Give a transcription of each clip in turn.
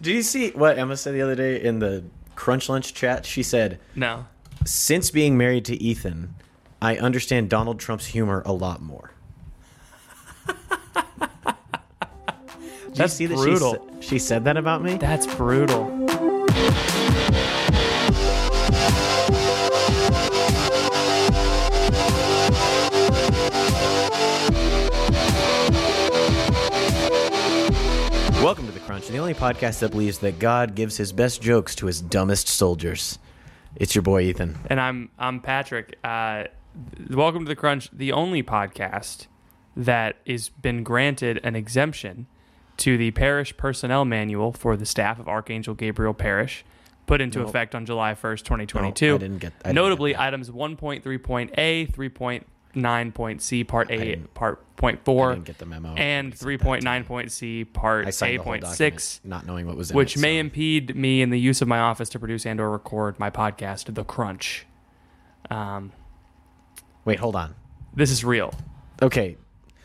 Did you see what Emma said the other day in the Crunch Lunch chat? She said, No. Since being married to Ethan, I understand Donald Trump's humor a lot more. Did That's you see brutal. that she, she said that about me? That's brutal. Crunch, the only podcast that believes that God gives his best jokes to his dumbest soldiers. It's your boy, Ethan. And I'm I'm Patrick. Uh, welcome to the Crunch, the only podcast that has been granted an exemption to the parish personnel manual for the staff of Archangel Gabriel Parish, put into effect on July 1st, 2022. No, I didn't get- I didn't Notably, get items 1.3.a, 3.9.c, part A, didn't- part point four, I didn't get the memo. and sent that to me. 3.9.c, part I signed A the whole point six not knowing what was in which it. may so- impede me in the use of my office to produce and or record my podcast, The Crunch. Um, Wait, hold on. this is real. Okay,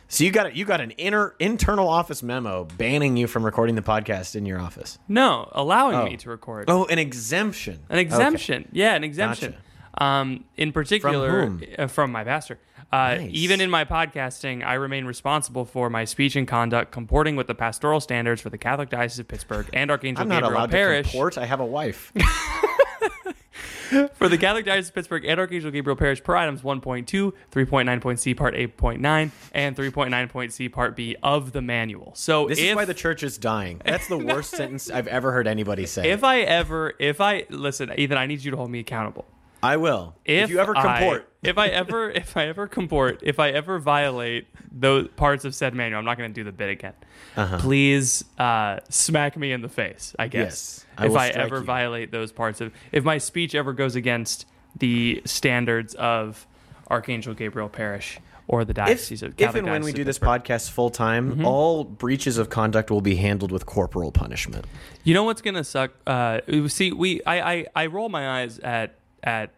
so you got you got an inner internal office memo banning you from recording the podcast in your office. No, allowing Oh. me to record. Oh, an exemption. An exemption. Yeah, an exemption. Um, in particular, whom? uh, from my pastor. Uh, Nice. Even in my podcasting, I remain responsible for my speech and conduct comporting with the pastoral standards for the Catholic Diocese of Pittsburgh and Archangel I'm not Gabriel allowed Parish. to comport. I have a wife. For the Catholic Diocese of Pittsburgh and Archangel Gabriel Parish per items 1.2, 3.9.c part 8.9, and 3.9.c part B of the manual. So This if, is why the church is dying. That's the worst sentence I've ever heard anybody say. if I ever, if I, listen, Ethan, I need you to hold me accountable. I will. If, If, you ever I- if I ever, if I ever comport, if I ever violate those parts of said manual, I'm not going to do the bit again. Please uh, smack me in the face. I guess Uh-huh. Yes, I if I ever you. violate those parts of, if my speech ever goes against the standards of Archangel Gabriel Parish or the if, diocese of if and when we do this podcast full time, all breaches of conduct will be handled with corporal punishment. You know what's gonna suck? Uh, see, we I, I, I roll my eyes at at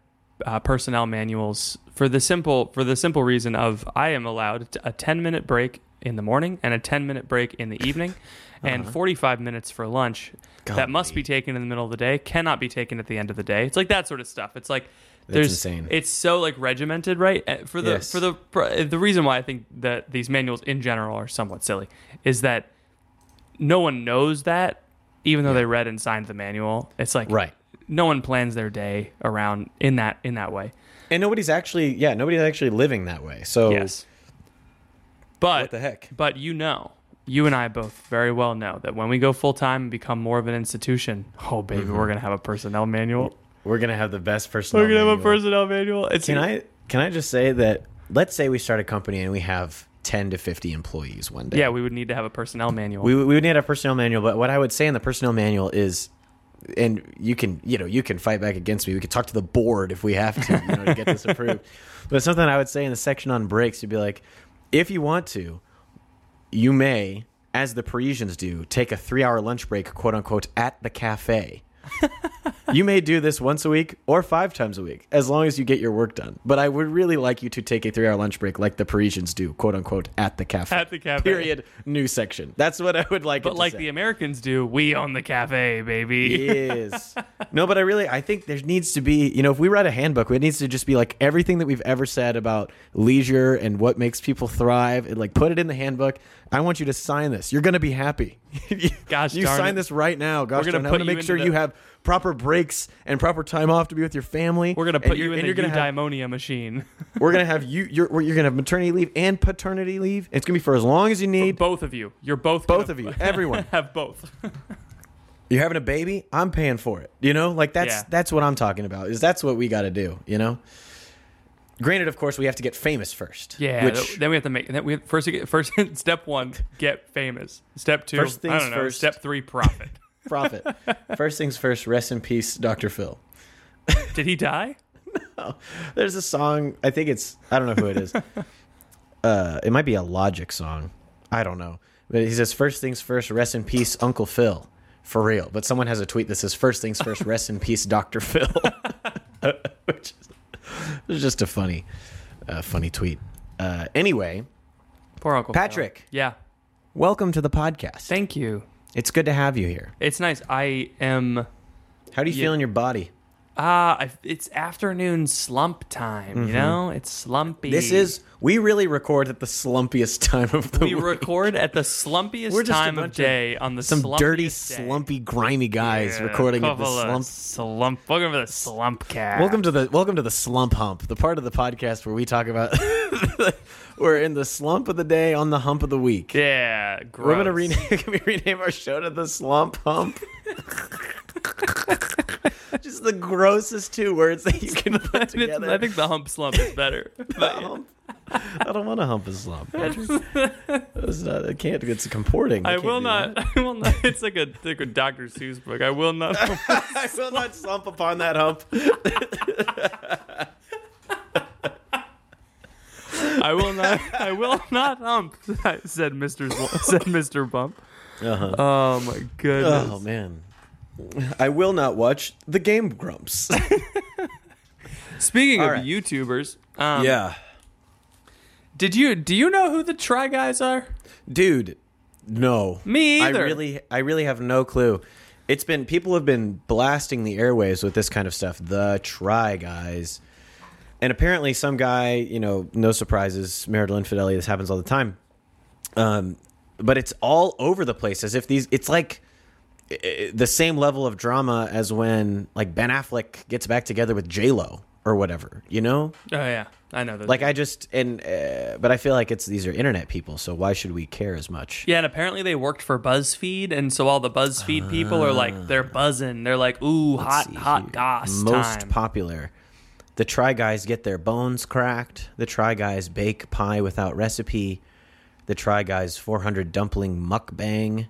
uh, personnel manuals for the simple for the simple reason of I am allowed a ten minute break in the morning and a ten minute break in the evening, and forty five minutes for lunch. That must be taken in the middle of the day. Cannot be taken at the end of the day. It's like that sort of stuff. It's like there's insane. it's so like regimented, right? Uh, For the Yes. for the for, the reason why I think that these manuals in general are somewhat silly is that no one knows that, even though they read and signed the manual. It's like Right. No one plans their day around in that in that way. And nobody's actually, yeah, nobody's actually living that way. So Yes. But What the heck? But you know, you and I both very well know that when we go full time and become more of an institution, oh baby, Mm-hmm. we're gonna have a personnel manual. we're gonna have the best personnel. Manual. We're gonna have a personnel manual. It's Can I can I just say that? Let's say we start a company and we have ten to fifty employees one day. Yeah, we would need to have a personnel manual. we, we would need a personnel manual. But what I would say in the personnel manual is, and you can you know you can fight back against me. We could talk to the board if we have to, you know, to get this approved. But something I would say in the section on breaks, you'd be like, if you want to, you may, as the Parisians do, take a three-hour lunch break, quote unquote, at the cafe. You may do this once a week or five times a week, as long as you get your work done. But I would really like you to take a three-hour lunch break, like the Parisians do, quote unquote, at the cafe. At the cafe. Period. New section. That's what I would like. it but like the Americans do, we own the cafe, baby. is No, but I really I think there needs to be, you know, if we write a handbook, it needs to just be like everything that we've ever said about leisure and what makes people thrive and like put it in the handbook. I want you to sign this. You're going to be happy. Gosh you sign it. this right now. Gosh, We're gonna darn put going to make sure into you the- have proper breaks and proper time off to be with your family. We're gonna put you in and the you're gonna have eudaimonia machine. we're gonna have you. You're you're gonna have maternity leave and paternity leave. It's gonna be for as long as you need. both of you. You're both. Both gonna of you, everyone. have both. You're having a baby. I'm paying for it. You know, like that's Yeah. that's what I'm talking about. Is that's what we got to do. You know. Granted, of course, we have to get famous first. Yeah. Which then we have to make. Then we first. Get, first step one, get famous. Step two. First I things don't know. first. Step three, profit. Profit. first things first. Rest in peace, Dr. Phil. Did he die? No. There's a song. I think it's. I don't know who it is. uh, it might be a Logic song. I don't know. But he says, "First things first. Rest in peace, Uncle Phil." For real. But someone has a tweet that says, "First things first. Rest in peace, Dr. Phil." Which is it's just a funny, uh, funny tweet. Uh, anyway, Poor Uncle Phil. Patrick. Yeah. welcome to the podcast. Thank you. It's good to have you here. It's nice. I am. How do you Yeah. feel in your body? Ah, I it's afternoon slump time. You know, it's slumpy. Mm-hmm. This is we really record at the slumpiest time of the week. We week. record at the slumpiest time of bunch of- day on the Some dirty, day. slumpy, grimy guys Yeah, recording at the slump. slump. Welcome to the slump cast. Welcome to the welcome to the slump hump, the part of the podcast where we talk about we're in the slump of the day on the hump of the week. Yeah, gross. We're gonna rename. Can we rename our show to the slump hump? Just the grossest two words that you can put together. I think the hump slump is better. But. I don't want to hump a slump. It's not, I can't. It's comporting. I can't will not. that. I will not. It's like a like a Dr. Seuss book. I will not. I will not slump upon that hump. I will not. I will not hump. Said Mister. Said Mister Bump. Uh-huh. Oh my goodness. Oh man. I will not watch the Game Grumps. Speaking All of right. YouTubers, um, yeah. Did you do you know who the Try Guys are? Dude, no. Me either. I really I really have no clue. It's been people have been blasting the airwaves with this kind of stuff. The try guys. And apparently some guy, you know, no surprises, marital infidelity, this happens all the time. Um but it's all over the place as if these it's like the same level of drama as when like Ben Affleck gets back together with J Lo or whatever, you know? Oh yeah, I know that. Like I just and uh, but I feel like it's these are internet people, so why should we care as much? Yeah, and apparently they worked for BuzzFeed, and so all the BuzzFeed people are like, they're buzzing. They're like, ooh, hot, hot here. goss most time. popular. The Try Guys get their bones cracked. The Try Guys bake pie without recipe. The Try Guys 400 dumpling mukbang.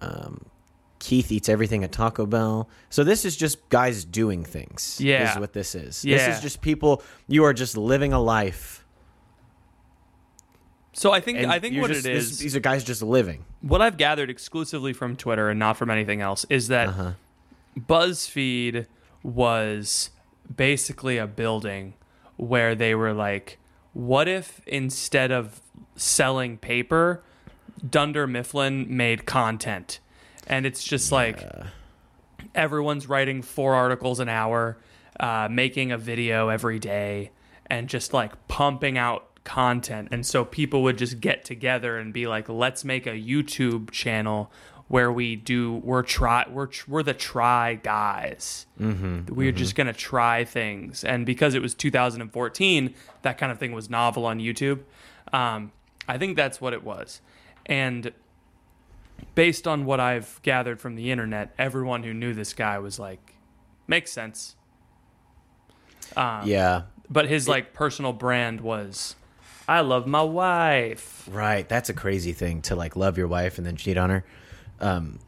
Um, Keith eats everything at Taco Bell. So this is just guys doing things. Yeah. is what this is. This is just people. You are just living a life. so I think And I think what just- it this- is, these are guys just living. what I've gathered exclusively from Twitter and not from anything else, is that Uh-huh. BuzzFeed was basically a building where they were like, what if instead of selling paper, Dunder Mifflin made content? And it's just like everyone's writing four articles an hour, uh, making a video every day, and just like pumping out content. And so people would just get together and be like, let's make a YouTube channel where we do we're try we're tr- we're the try guys. Mm-hmm, we're just gonna try things, and because it was 2014, that kind of thing was novel on YouTube. Um, I think that's what it was, and based on what I've gathered from the internet, everyone who knew this guy was like, makes sense. Um, yeah. But his like personal brand was, I love my wife. Right. That's a crazy thing to like love your wife and then cheat on her. Um,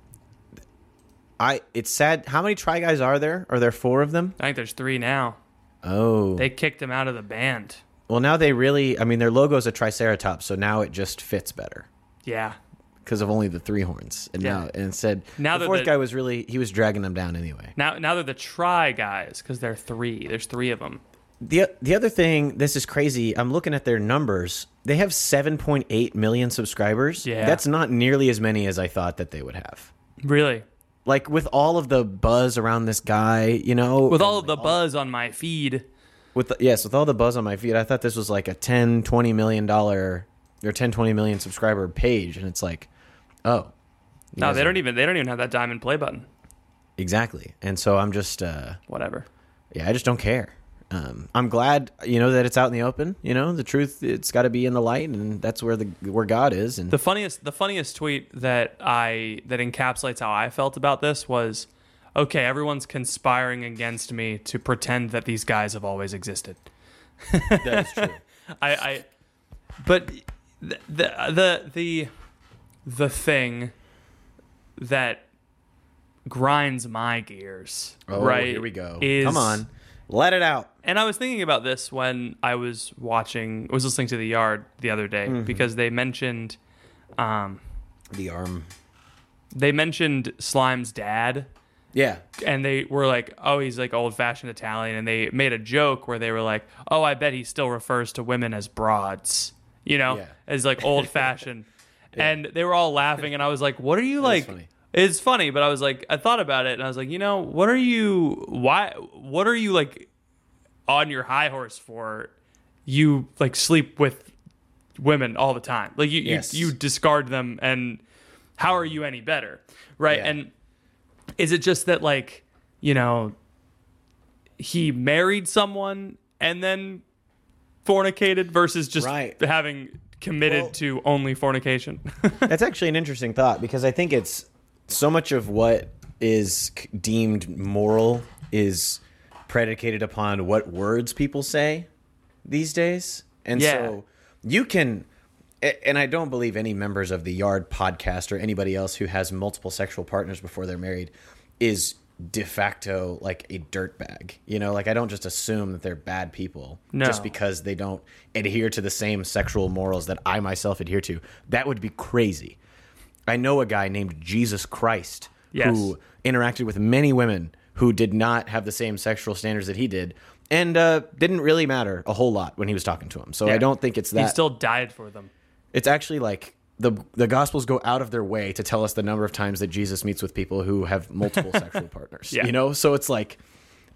I it's sad. How many try guys are there? Are there four of them? I think there's three now. Oh, They kicked him out of the band. well now they really. I mean, their logo's a triceratops, so now it just fits better Yeah. because of only the three horns. And Yeah. now and instead, Now the fourth the- guy was really he was dragging them down anyway. Now, now they're the try guys because they're three. There's three of them. The The other thing, this is crazy. I'm looking at their numbers. They have 7.8 million subscribers. Yeah. that's not nearly as many as I thought that they would have. Really? like with all of the buzz around this guy, you know, With all of the like, buzz on my feed, with the, yes, with all the buzz on my feed, I thought this was like a 10, 20 million dollar or 10, 20 million subscriber page, and it's like, oh, no, they don't even they don't even have that diamond play button. exactly. And so I'm just, uh, Whatever. yeah, I just don't care. Um, I'm glad, you know, that it's out in the open. You know, the truth, it's got to be in the light, and that's where the where God is. And The funniest the funniest tweet that I that encapsulates how I felt about this was okay, everyone's conspiring against me to pretend that these guys have always existed. that is true. I, I but the, the the the the thing that grinds my gears Oh, right here we go. is Come on, let it out. and I was thinking about this when I was watching, was listening to The Yard the other day Mm-hmm. because they mentioned, um, The arm. they mentioned Slime's dad, Yeah, and they were like, "Oh, he's like old-fashioned Italian," and they made a joke where they were like, "Oh, I bet he still refers to women as broads," you know, Yeah. as like old-fashioned, and they were all laughing, and I was like, "What are you like?" funny. It's funny, but I was like, I thought about it, and I was like, you know, what are you? Why? What are you like on your high horse for? You like sleep with women all the time. Like you, Yes. you, you discard them, and how are you any better, right? Yeah. And is it just that like you know he married someone and then fornicated versus just Right. having committed Well- to only fornication? That's actually an interesting thought because I think it's so much of what is deemed moral is predicated upon what words people say these days. And Yeah. so you can and I don't believe any members of the Yard podcast or anybody else who has multiple sexual partners before they're married is de facto like a dirtbag. You know, like I don't just assume that they're bad people No. just because they don't adhere to the same sexual morals that I myself adhere to. That would be crazy. I know a guy named Jesus Christ Yes. who interacted with many women who did not have the same sexual standards that he did and uh, didn't really matter a whole lot when he was talking to him. So I don't think it's that. he still died for them. it's actually like the the gospels go out of their way to tell us the number of times that Jesus meets with people who have multiple sexual partners. Yeah. You know, so it's like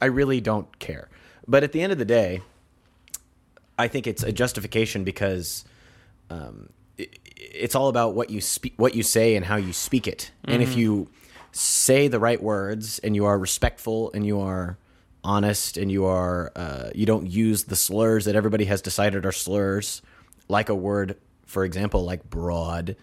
I really don't care. But at the end of the day, I think it's a justification because um, it's all about what you speak, what you say, and how you speak it. And if you say the right words and you are respectful and you are honest and you are uh, you don't use the slurs that everybody has decided are slurs, like a word, for example, like broad.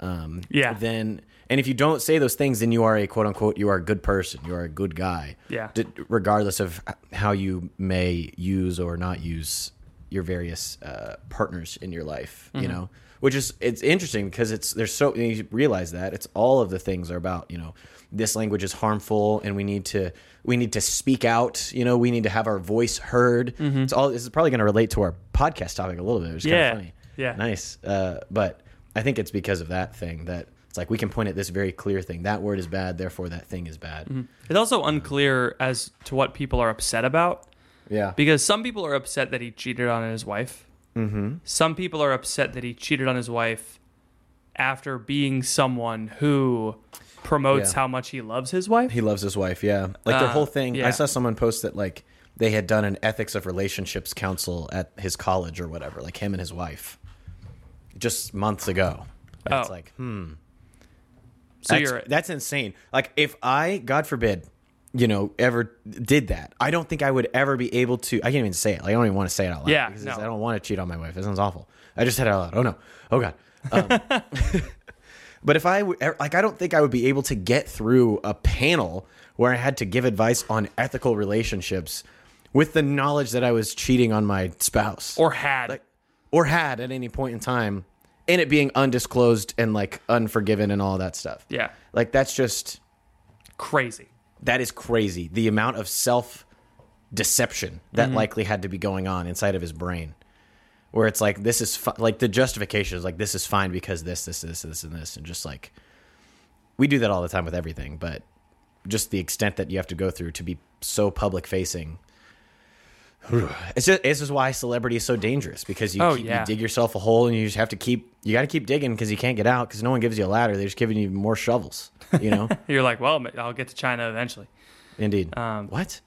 Um, Yeah. Then and if you don't say those things, then you are a quote unquote you are a good person. You are a good guy. Yeah. D- regardless of how you may use or not use your various uh, partners in your life, Mm-hmm. you know, which is it's interesting because it's there's so you realize that it's all of the things are about you know this language is harmful and we need to we need to speak out you know we need to have our voice heard it's all this is probably going to relate to our podcast topic a little bit which is Mm-hmm. Yeah. kind of funny Yeah. nice uh, but I think it's because of that thing that it's like we can point at this very clear thing that word is bad therefore that thing is bad Mm-hmm. It's also unclear as to what people are upset about yeah because some people are upset that he cheated on his wife. Mm-hmm. Some people are upset that he cheated on his wife after being someone who promotes Yeah. how much he loves his wife. He loves his wife, yeah. Like their Uh, whole thing. yeah. I saw someone post that like they had done an ethics of relationships council at his college or whatever, like him and his wife, just months ago. And It's Oh. like, hmm, so that's, you're that's insane. Like if I, God forbid, you know, ever did that, I don't think I would ever be able to. I can't even say it. Like I don't even want to say it out loud. Yeah, because no. I don't want to cheat on my wife. That sounds awful. I just said it out loud. Oh no. Oh god. Um, But if I would, like, I don't think I would be able to get through a panel where I had to give advice on ethical relationships with the knowledge that I was cheating on my spouse or had like, or had at any point in time, and it being undisclosed and like unforgiven and all that stuff. yeah, Like, that's just, crazy. That is crazy. The amount of self deception that mm-hmm. likely had to be going on inside of his brain. Where it's like this is fi- like the justification is like this is fine because this this this this and this and just like we do that all the time with everything, but just the extent that you have to go through to be so public facing, It's just this is why celebrity is so dangerous because you, Oh, keep, yeah. you dig yourself a hole and you just have to keep you got to keep digging because you can't get out because no one gives you a ladder. They're just giving you more shovels. You know, You're like, well, I'll get to China eventually. indeed. Um, what?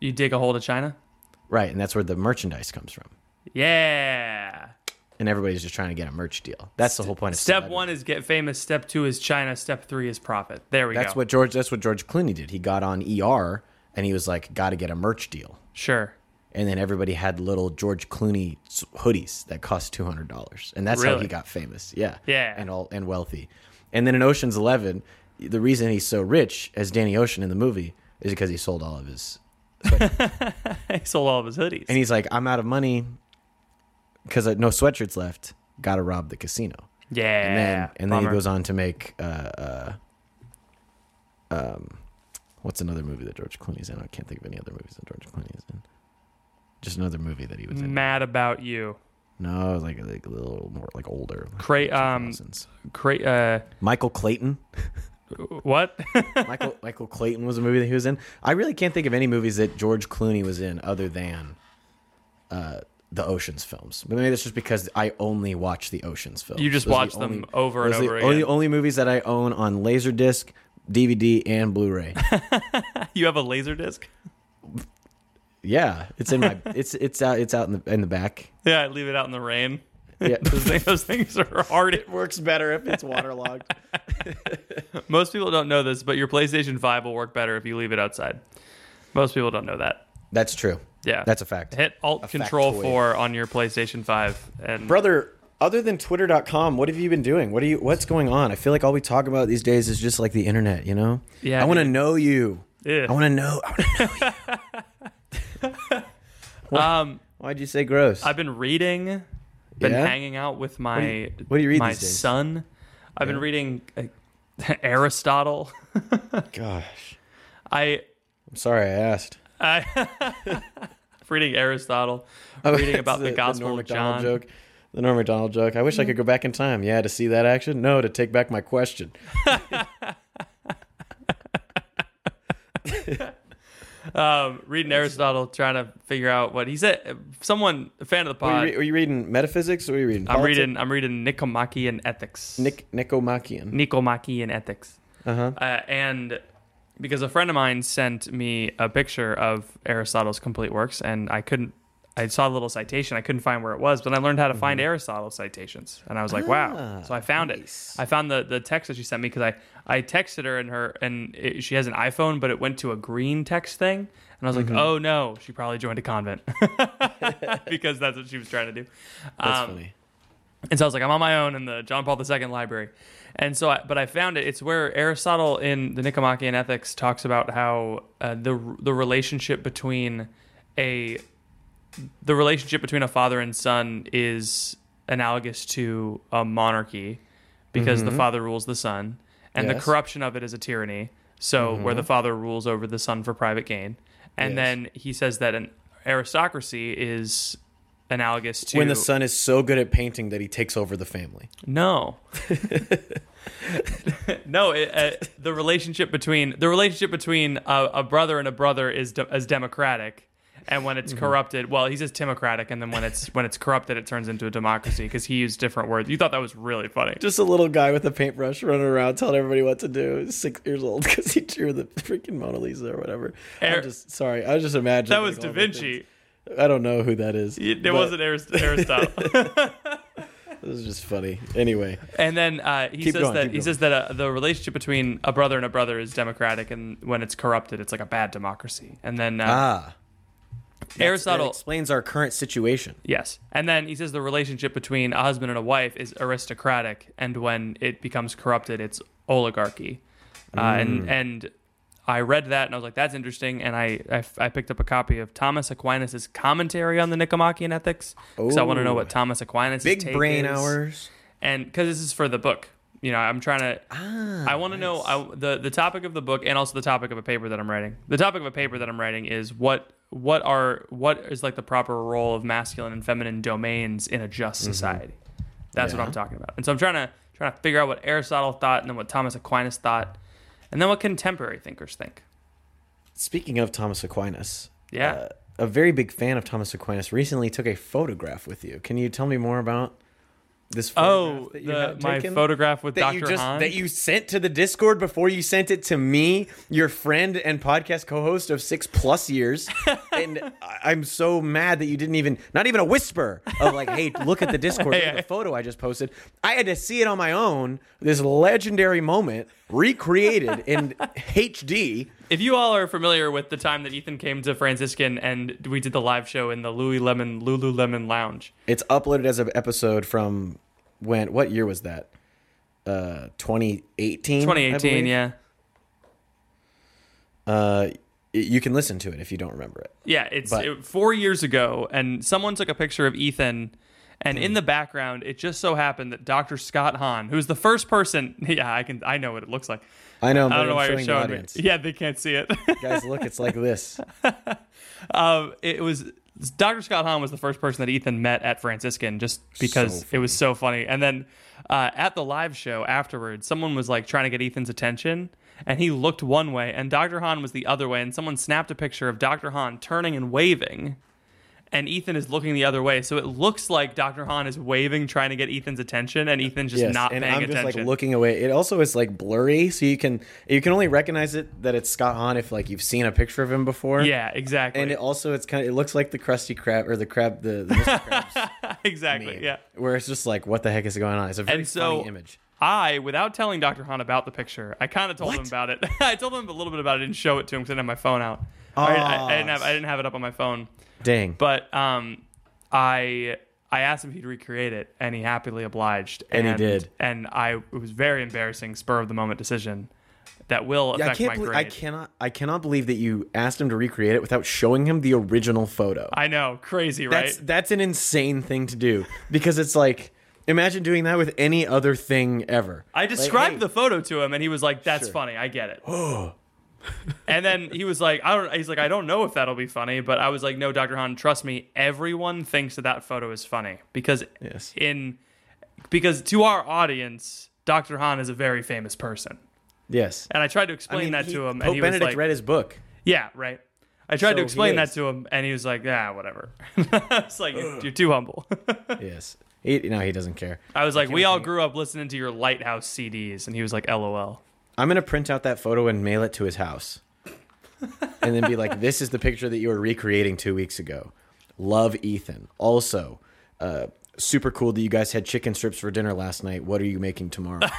You dig a hole to China? Right, and that's where the merchandise comes from. Yeah. And everybody's just trying to get a merch deal. That's the whole point of Step one is get famous. Step two is China. Step three is profit. There we That's go. That's what George. That's what George Clooney did. He got on ER and he was like, "Got to get a merch deal." Sure. And then everybody had little George Clooney hoodies that cost two hundred dollars, and that's how he got famous. Yeah, Yeah. and all and wealthy. And then in Ocean's Eleven, the reason he's so rich as Danny Ocean in the movie is because he sold all of his. he sold all of his hoodies. And he's like, "I'm out of money because no sweatshirts left. Got to rob the casino." yeah. and then and then he goes on to make uh, uh, um, what's another movie that George Clooney's in? I can't think of any other movies that George Clooney's in. Just another movie that he was in. Mad about you. No, it was like, like a little more like older. Cra- um, 2000s. Cra- uh, Michael Clayton. what? Michael Michael Clayton was a movie that he was in. I really can't think of any movies that George Clooney was in other than uh, the Ocean's films. But maybe that's just because I only watch the Ocean's films. You just Those are watch the them over and those are over the only, again. only movies that I own on Laserdisc, DVD, and Blu-ray. you have a laser disc? Yeah, it's in my it's it's out it's out in the in the back. Yeah, I leave it out in the rain. Yeah. those, things, those things are hard. It works better if it's waterlogged. Most people don't know this, but your PlayStation 5 will work better if you leave it outside. Most people don't know that. That's true. Yeah. That's a fact. Hit Alt Control factoid. 4 on your PlayStation 5 and brother other than twitter.com what have you been doing what are you what's going on i feel like all we talk about these days is just like the internet you know Yeah, i want to know you Ugh. i want to know I wanna know um why'd you say gross I've been reading, been Yeah? hanging out with my do you- what do you read my son. I've been reading uh, Aristotle. gosh I i'm sorry i asked I reading Aristotle, Oh, reading about the, Gospel Norm of John. joke the Norm Macdonald joke. I wish I could go back in time. Yeah, to see that action. No, to take back my question. Um, reading Aristotle, trying to figure out what he said. Someone, a fan of the pod. you, re- are you reading metaphysics or are you reading? I'm reading. I'm reading Nicomachean Ethics. Nick Nicomachean. Nicomachean Ethics. Uh-huh. Uh, and because a friend of mine sent me a picture of Aristotle's complete works, and I couldn't. I saw the little citation. I couldn't find where it was, but I learned how to find Aristotle citations, and I was like, "Wow!" Mm-hmm. Ah, So I found nice. it. I found the the text that she sent me because I I texted her and her and it, she has an iPhone, but it went to a green text thing, and I was like, Mm-hmm. "Oh no!" She probably joined a convent because that's what she was trying to do. That's Um, funny. and so I was like, I'm on my own in the John Paul II library. And so, I, but I found it. It's where Aristotle in the Nicomachean Ethics talks about how uh, the the relationship between a the relationship between a father and son is analogous to a monarchy because the father rules the son, and the corruption of it is a tyranny. So where the father rules over the son for private gain, and Yes. then he says that an aristocracy is analogous to When the son is so good at painting that he takes over the family. no. no, it, uh, the relationship between the relationship between a, a brother and a brother is de- is democratic, and when Mm-hmm. it's corrupted, well, he says democratic, and then when it's when it's corrupted, it turns into a democracy because he used different words. You thought that was really funny. Just a little guy with a paintbrush running around telling everybody what to do. Six years old because he drew the freaking Mona Lisa or whatever. Air- I'm just sorry. I was just imagining. that was all Da Vinci. I don't know who that is. It, but wasn't Arist- Aristotle. This is just funny. Anyway, And then uh, he says going, that he says that uh, the relationship between a brother and a brother is democratic, and when it's corrupted, it's like a bad democracy. And then uh, ah, Aristotle explains our current situation. Yes. And then he says the relationship between a husband and a wife is aristocratic, and when it becomes corrupted, it's oligarchy. Uh, Mm. and and I read that and I was like, that's interesting. And I, I, I picked up a copy of Thomas Aquinas' commentary on the Nicomachean Ethics because I want to know what Thomas Aquinas' is. Big brain is. hours. And because this is for the book, you know, I'm trying to. Ah, I want to know I, the the topic of the book and also the topic of a paper that I'm writing. The topic of a paper that I'm writing is what what are what is like the proper role of masculine and feminine domains in a just society. That's what Mm-hmm. Yeah. I'm talking about. And so I'm trying to trying to figure out what Aristotle thought and then what Thomas Aquinas thought, and then what contemporary thinkers think. Speaking of Thomas Aquinas, Yeah. uh, a very big fan of Thomas Aquinas, recently took a photograph with you. Can you tell me more about this Oh, that you the, my taken? photograph with that Dr. you just Hahn. that you sent to the Discord before you sent it to me, your friend and podcast co-host of six plus years, and I'm so mad that you didn't even not even a whisper of like, hey, look at the Discord, look at the photo I just posted. I had to see it on my own. This legendary moment recreated in HD. If you all are familiar with the time that Ethan came to Franciscan and we did the live show in the Louis Lemon Lululemon Lounge, It's uploaded as an episode from when? What year was that? Uh, 2018. I 2018, yeah, Uh, you can listen to it if you don't remember it. yeah, it's But- it- four years ago, and someone took a picture of Ethan, and in the background, it just so happened that Dr. Scott Hahn, who's the first person, yeah, I can, I know what it looks like. I know. I don't know I'm why you're showing me. Yeah, they can't see it. Guys, look, it's like this. um, it was Dr. Scott Hahn was the first person that Ethan met at Franciscan, just because So it was so funny. And then uh, at the live show afterwards, someone was like trying to get Ethan's attention, and he looked one way, and Dr. Hahn was the other way, and someone snapped a picture of Dr. Hahn turning and waving. And Ethan is looking the other way, so it looks like Dr. Hahn is waving, trying to get Ethan's attention, and Ethan's just yes, not and paying I'm attention. just like looking away. It also is like blurry, so you can you can only recognize it that it's Scott Hahn if like you've seen a picture of him before. yeah, exactly. And it also it's kind of it looks like the Krusty Krab or the crab the, the Mr. Krabs exactly. meme, Yeah. where it's just like what the heck is going on? It's a very And so funny image. I, without telling Dr. Hahn about the picture, I kind of told him about it. I told him a little bit about it. I didn't show it to him because I didn't have my phone out. I, I- I didn't have I didn't have it up on my phone. Dang. But um, I I asked him if he'd recreate it, and he happily obliged. And he did. And I it was very embarrassing, spur of the moment decision that will Yeah, I affect can't my believe, grade. I cannot I cannot believe that you asked him to recreate it without showing him the original photo. I know, crazy, right? That's that's an insane thing to do because it's like imagine doing that with any other thing ever. I Like, described hey, the photo to him, and he was like, "That's Sure. funny. I get it." and then he was like, "I don't." He's like, "I don't know if that'll be funny," but I was like, "No, Doctor Hahn, trust me. Everyone thinks that that photo is funny because Yes. in because to our audience, Doctor Hahn is a very famous person." Yes. And I tried to I explain mean, that he- to him, Pope and he was Benedict like, read his book. "Yeah, right." I tried So to explain that to him, and he was like, "Yeah, whatever." it's like you're, you're too humble. Yes. He, no, he doesn't care. I was like, can't "We all think- grew up listening to your Lighthouse CDs," and he was like, "LOL." I'm gonna print out that photo and mail it to his house, and then be like, "This is the picture that you were recreating two weeks ago." Love, Ethan. Also, uh, super cool that you guys had chicken strips for dinner last night. What are you making tomorrow?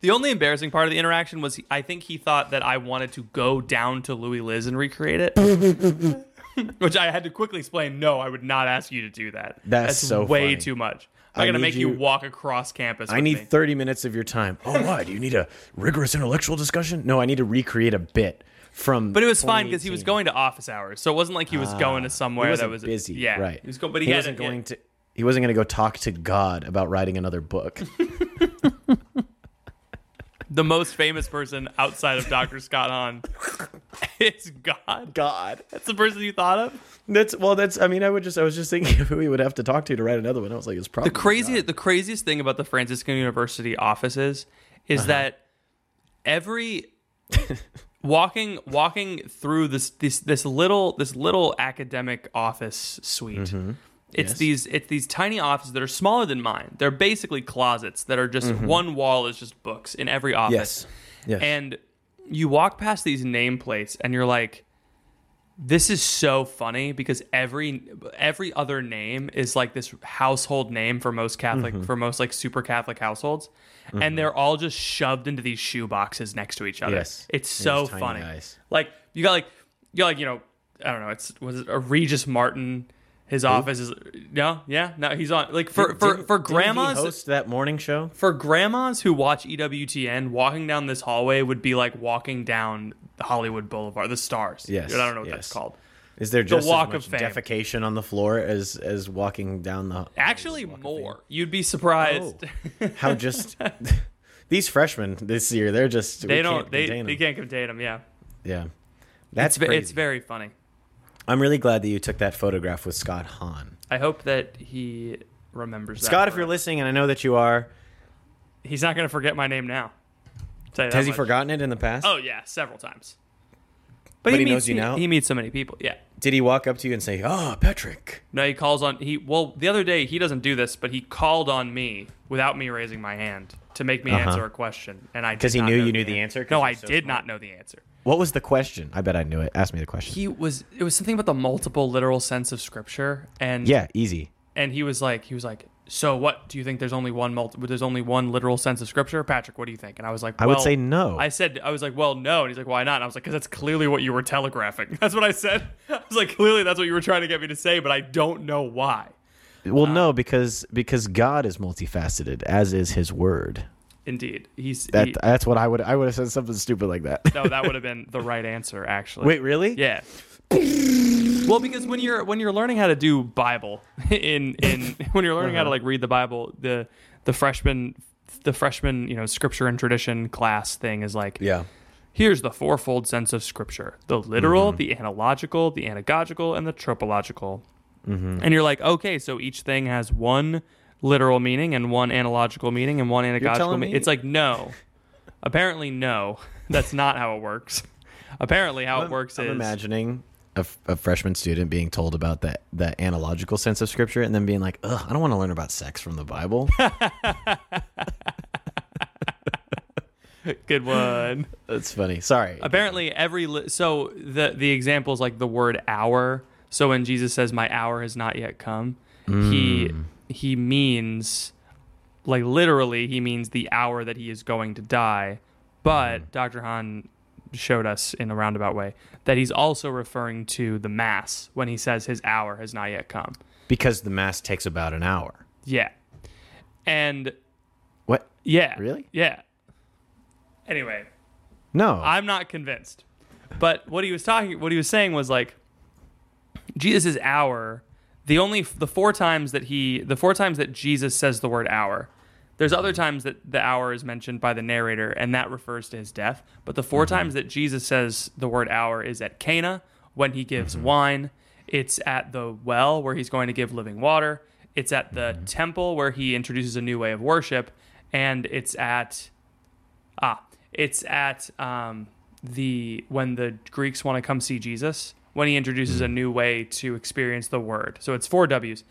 The only embarrassing part of the interaction was I think he thought that I wanted to go down to Louis Liz and recreate it. Which I had to quickly explain, no, I would not ask you to do that. That's so way funny. too much. I'm I gonna make you, you- walk across campus. I need me. 30 minutes of your time. Oh, why? Do you need a rigorous intellectual discussion? No, I need to recreate a bit from. But it was fine because he was going to office hours, so it wasn't like he was ah, going to somewhere that was busy. Yeah, right. He was going, but he, he wasn't going to. He wasn't going to go talk to God about writing another book. the most famous person outside of Dr. Scott Hahn is God. God. That's the person you thought of. That's well. That's. I mean, I would just. I was just thinking of who he would have to talk to to write another one. I was like, it's probably the crazy the craziest thing about the Franciscan University offices is uh-huh. that every walking walking through this this this little this little academic office suite mm-hmm. It's Yes. these it's these tiny offices that are smaller than mine they're basically closets that are just one wall is just books in every office Yes. Yes. and you walk past these nameplates and you're like this is so funny because every every other name is like this household name for most Catholic Mm-hmm. for most like super Catholic households, and they're all just shoved into these shoe boxes next to each other. Yes. it's so tiny funny. Like you got like you got like you know I don't know it's was it a Regis Martin. His office is no yeah no he's on like for for Didn't- for didn't grandmas host that morning show. for grandmas who watch EWTN, walking down this hallway would be like walking down the Hollywood Boulevard, the stars. Yes, I don't know what yes. that's called. Is there just the walk as of much fame. defecation on the floor as as walking down the? Actually, more. You'd be surprised. Oh. How just these freshmen this year? They're just they don't. They they can't contain them. Yeah, Yeah, that's it's, it's very funny. I'm really glad that you took that photograph with Scott Hahn. I hope that he remembers. that Scott, if you're listening, and I know that you are, he's not going to forget my name now. Tell you that has he much. forgotten it in the past? Oh yeah, several times. But he meets, knows you now? He meets so many people. Yeah. Did he walk up to you and say, "Oh, Patrick"? No, he calls on he. Well, the other day he doesn't do this, but he called on me without me raising my hand to make me Uh-huh. answer a question, and I 'Cause did he not knew know you knew the answer? 'Cause No, you're I so did smart? not know the answer. What was the question? I bet I knew it. Ask me the question. He was. It was something about the multiple literal sense of scripture, and yeah, easy. and he was like, he was like, so what? Do you think there's only one multi? There's only one literal sense of scripture, Patrick? What do you think? And I was like, I would say no. I said, I was like, well, no. And he's like, why not? And I was like, because that's clearly what you were telegraphing. That's what I said. I was like, clearly that's what you were trying to get me to say, but I don't know why. Well, uh, no, because because God is multifaceted, as is His Word. Indeed, he's That he, that's what I would I would have said something stupid like that. no. That would have been the right answer, actually. Wait, really? Yeah. well, because when you're when you're learning how to do Bible in in when you're learning how Uh-huh. to like read the Bible, the the freshman the freshman you know scripture and tradition class thing is like Yeah. here's the fourfold sense of scripture: the Mm-hmm. literal, the analogical, the anagogical, and the tropological. Mm-hmm. And you're like, okay, so each thing has one literal meaning and one analogical meaning and one anagogical meaning. me- It's like no. Apparently, no. That's not how it works. Apparently, how it works I'm is imagining a, f- a freshman student being told about that that analogical sense of scripture and then being like, "Ugh, I don't want to learn about sex from the Bible." good one. That's funny. Sorry. Apparently, every li- so the the example is like the word hour. So when Jesus says, "My hour has not yet come," he mm. He means like literally he means the hour that he is going to die. But mm. Dr. Hahn showed us in a roundabout way that he's also referring to the mass when he says his hour has not yet come. because the mass takes about an hour. Yeah. And What? yeah. Really? Yeah. Anyway, No. I'm not convinced. But what he was talking, what he was saying was like, Jesus' hour. The only the four times that he, the four times that Jesus says the word hour. There's other times that the hour is mentioned by the narrator, and that refers to his death. But the 4 times that Jesus says the word hour is at Cana when he gives wine. It's at the well where he's going to give living water. It's at the temple where he introduces a new way of worship, and it's at Ah, it's at um, the when the Greeks want to come see Jesus when he introduces a hmm. new way to experience the word. So it's four W's.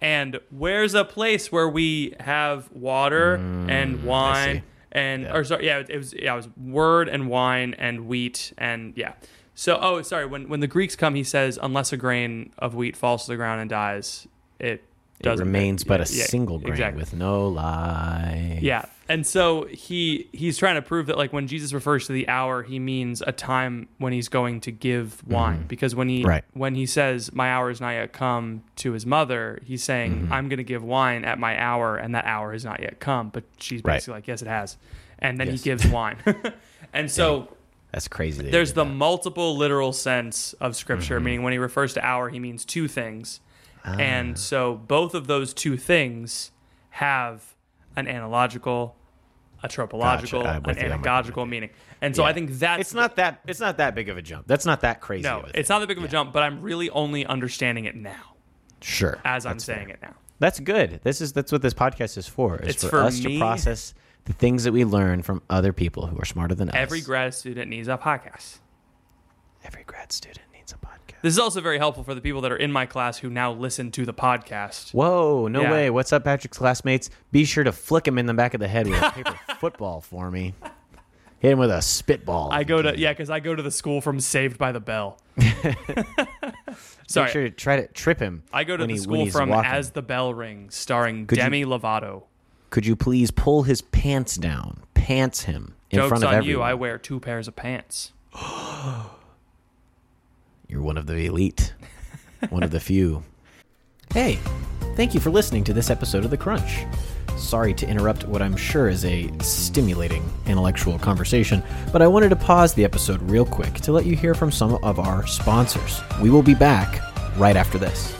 And where's a place where we have water hmm, and wine and or sorry, yeah, it was yeah, it was word and wine and wheat and yeah. So oh, sorry, when when the Greeks come, he says, unless a grain of wheat falls to the ground and dies, it it doesn't remains but a yeah, single grain exactly. with no lie. Yeah. And so he he's trying to prove that like when Jesus refers to the hour, he means a time when he's going to give mm-hmm. wine. Because when he Right. when he says, My hour is not yet come to his mother, he's saying, mm-hmm. I'm gonna give wine at my hour and that hour has not yet come. But she's Right. basically like, Yes, it has. And then Yes. he gives wine. and so That's crazy. that there's the that. multiple literal sense of scripture, mm-hmm. meaning when he refers to hour, he means two things. And ah. so both of those two things have an analogical, a tropological, I'm an you, I'm with anagogical meaning. And so Yeah. I think that's It's not that. It's not that big of a jump. That's not that crazy. no, it's not that big of a jump, but I'm really only understanding it now Sure. as I'm saying fair. it now. That's good. This is that's what this podcast is for. It's for, for us me. to process the things that we learn from other people who are smarter than us. Every grad student needs a podcast. every grad student needs a podcast. This is also very helpful for the people that are in my class who now listen to the podcast. Whoa, no Yeah. way. What's up, Patrick's classmates? Be sure to flick him in the back of the head with a paper football for me. Hit him with a spitball. I go to yeah, because I go to the school from Saved by the Bell. Sorry, Make sure to try to trip him. I go to when the he- when school he's from walking. As the Bell Rings, starring Could you- Demi Lovato. Could you please pull his pants down? Pants him in Jokes front of on everyone. you, I wear two pairs of pants. You're one of the elite, one of the few. Hey, thank you for listening to this episode of The Crunch. Sorry to interrupt what I'm sure is a stimulating intellectual conversation, but I wanted to pause the episode real quick to let you hear from some of our sponsors. We will be back right after this.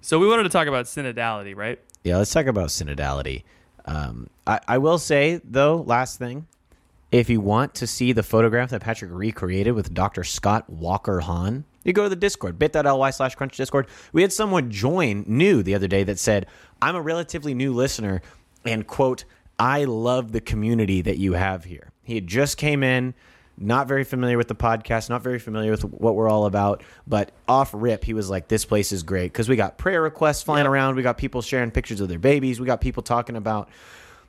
So we wanted to talk about synodality, right? Yeah, let's talk about synodality. Um, I, I will say, though, last thing, if you want to see the photograph that Patrick recreated with Dr. Scott Walker Hahn, you go to the Discord, bit.ly slash crunch Discord. We had someone join new the other day that said, I'm a relatively new listener, and quote, I love the community that you have here. He had just came in, not very familiar with the podcast, not very familiar with what we're all about, but off rip, he was like, This place is great because we got prayer requests flying around. We got people sharing pictures of their babies. We got people talking about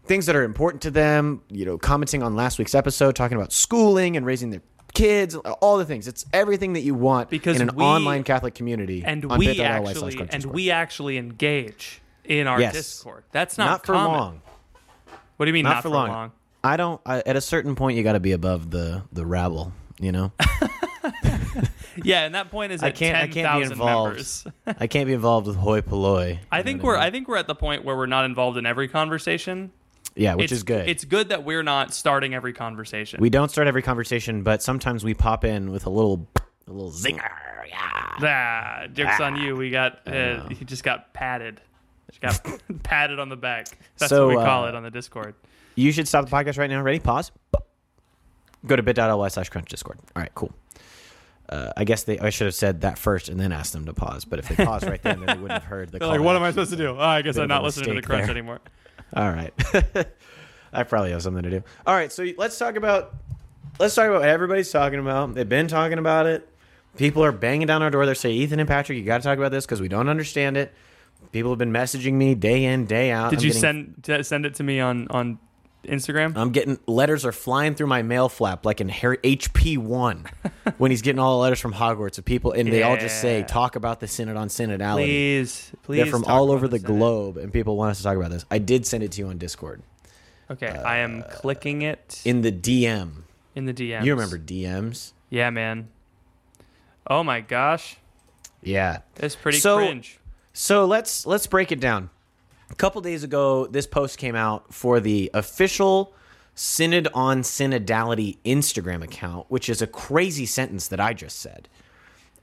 things that are important to them, you know, commenting on last week's episode, talking about schooling and raising their kids, all the things. It's everything that you want Because in an we- online Catholic community. And we actually and Discord. we actually engage in our Yes. Discord. That's not, not for long. What do you mean Not, for long. I don't. I, at a certain point, you got to be above the the rabble. You know, Yeah, and that point is I can't. I can't be involved. members. I can't be involved with hoi polloi. I think we're what I think we're at the point where we're not involved in every conversation. Yeah, which it's, is good. It's good that we're not starting every conversation. we don't start every conversation, but sometimes we pop in with a little a little zinger. Yeah. ah, jokes on you. We got uh, he just got patted. Just got patted on the back. That's So, what we call uh, it on the Discord. You should stop the podcast right now. Ready? Pause. Go to bit.ly slash crunch discord. All right, cool. Uh, I guess they. I should have said that first and then asked them to pause. But if they paused right then, then they wouldn't have heard the. Call like, what am I supposed to do? Oh, I guess I'm not listening to the crunch there. anymore. All right. I probably have something to do. All right, so let's talk about let's talk about what everybody's talking about. They've been talking about it. People are banging down our door. They say, "Ethan and Patrick, you got to talk about this because we don't understand it." People have been messaging me day in, day out. Did I'm you getting- send send it to me on on Instagram? I'm getting letters are flying through my mail flap like in Harry HP one when he's getting all the letters from Hogwarts of people, and they all just say talk about the synod on synodality. please, please. They're from talk all about over the Senate. globe, and people want us to talk about this. I did send it to you on Discord Okay, I am uh, clicking it in, in the DM. In the DMs. You remember DMs? Yeah, man. Oh my gosh, Yeah. it's pretty So- cringe. So let's let's break it down. A couple days ago, this post came out for the official Synod on Synodality Instagram account, which is a crazy sentence that I just said.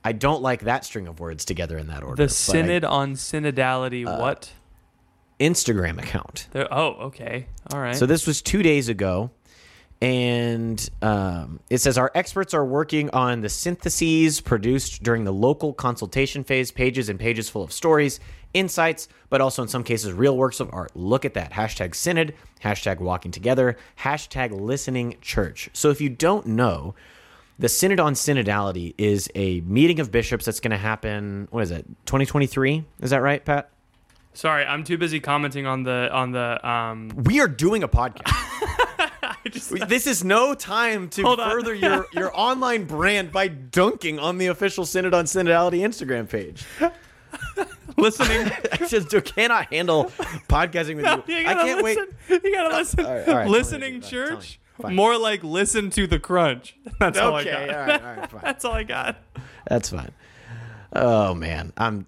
I don't like that string of words together in that order. The but I- synod on synodality. Uh, what? Instagram account. The- oh, okay. All right. So this was two days ago, and um, it says our experts are working on the syntheses produced during the local consultation phase, pages and pages full of stories, insights, but also in some cases real works of art. Look at that. Hashtag synod, hashtag walking together, hashtag listening church. So if you don't know, the Synod on Synodality is a meeting of bishops that's going to happen. What is it? 2023? Is that right, Pat? Sorry, I'm too busy commenting on the on the um. We are doing a podcast. Just this is no time to further your, your online brand by dunking on the official Synod on Synodality Instagram page. listening. I just cannot handle podcasting with you. You I can't wait. listen. You gotta listen. all right, all right, me Listening what you do. Fine, tell church. Fine. More like listen to the crunch. That's all I got. all right, all right, fine. That's all I got. That's fine. Oh man, I'm.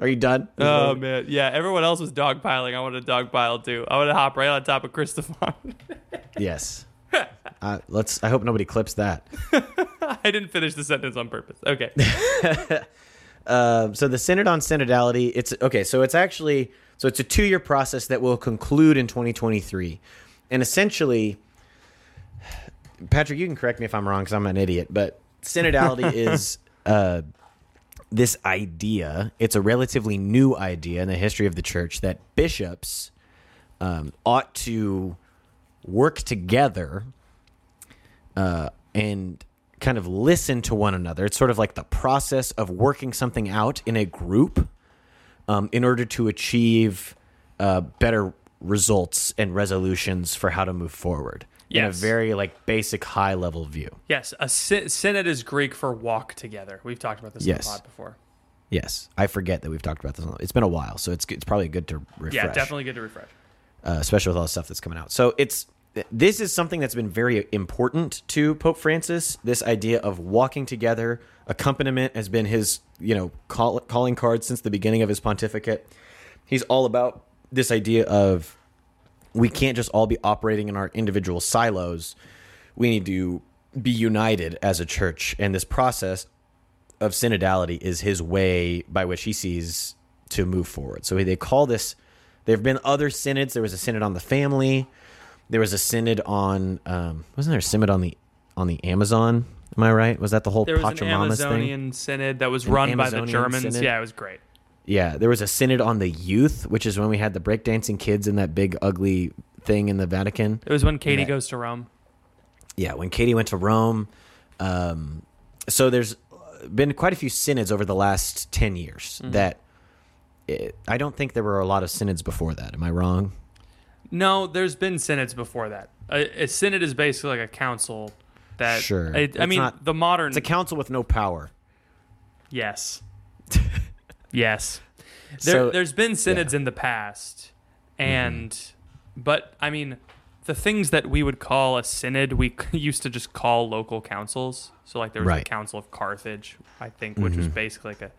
Are you done? Oh man, yeah. Everyone else was dogpiling. I wanted to dogpile too. I want to hop right on top of Christopher. Yes. Uh, let's. I hope nobody clips that. I didn't finish the sentence on purpose. Okay. Um, so the Synod on Synodality, it's okay. So it's actually so it's a two year process that will conclude in 2023, and essentially, Patrick, you can correct me if I'm wrong because I'm an idiot, but synodality is uh, this idea. It's a relatively new idea in the history of the church that bishops um, ought to work together uh, and kind of listen to one another. It's sort of like the process of working something out in a group um, in order to achieve uh, better results and resolutions for how to move forward in a very like basic high level view. yes, a sy- synod is Greek for walk together. We've talked about this Yes. in the pod before. Yes, I forget that we've talked about this. It's been a while, so it's it's probably good to refresh. Yeah, definitely good to refresh. uh, especially with all the stuff that's coming out. So it's this is something that's been very important to Pope Francis. This idea of walking together, accompaniment has been his you know call, calling card since the beginning of his pontificate. He's all about this idea of we can't just all be operating in our individual silos. we need to be united as a church, and this process of synodality is his way by which he sees to move forward. So they call this. There have been other synods. There was a synod on the family. There was a synod on. Um, wasn't there a synod on the on the Amazon? Am I right? Was that the whole There was an Pachamamas thing? Amazonian synod that was An run by the Germans. synod? Yeah, it was great. Yeah, there was a synod on the youth, which is when we had the breakdancing kids in that big ugly thing in the Vatican. It was when Katie that- goes to Rome. Yeah, when Katie went to Rome. Um, so there's been quite a few synods over the last 10 years Mm-hmm. that it, I don't think there were a lot of synods before that. Am I wrong? No, there's been synods before that. A, a synod is basically like a council that. Sure. I, mean, not- the modern. It's a council with no power. yes. yes. There, So- there's been synods in the past, mm-hmm. and but I mean, the things that we would call a synod, we used to just call local councils. So like there was Right. the Council of Carthage, I think, which was mm-hmm. basically like a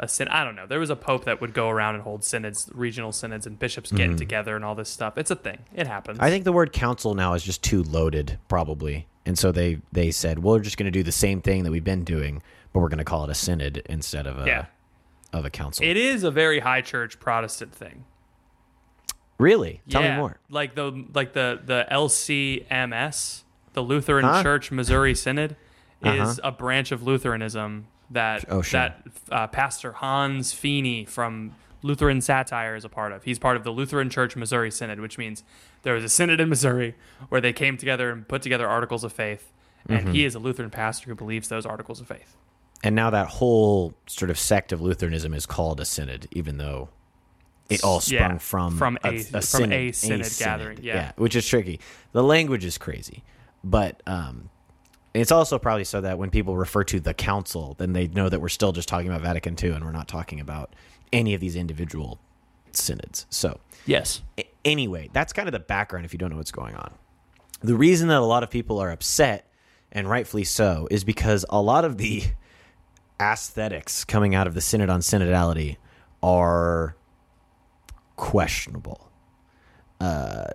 a synod. I don't know. There was a pope that would go around and hold synods, regional synods, and bishops getting mm-hmm. together and all this stuff. It's a thing. It happens. I think the word council now is just too loaded, probably. And so they, they said, well, we're just going to do the same thing that we've been doing, but we're going to call it a synod instead of a, Yeah. Of a council. It is a very high church Protestant thing. really? Tell yeah, me more. Like the like the the LCMS, the Lutheran Huh? Church Missouri Synod, is Uh-huh. a branch of Lutheranism that Oh, sure. that uh, Pastor Hans Fiene from Lutheran Satire is a part of. He's part of the Lutheran Church Missouri Synod, which means there was a synod in Missouri where they came together and put together articles of faith. And Mm-hmm. he is a Lutheran pastor who believes those articles of faith. And now that whole sort of sect of Lutheranism is called a synod, even though it all sprung Yeah, from from a- from synod, a synod gathering, yeah. which is tricky. The language is crazy, but um, it's also probably so that when people refer to the council, then they know that we're still just talking about Vatican II, and we're not talking about any of these individual synods. So Yes. a- anyway, that's kind of the background if you don't know what's going on. The reason that a lot of people are upset, and rightfully so, is because a lot of the aesthetics coming out of the Synod on Synodality are questionable. Uh,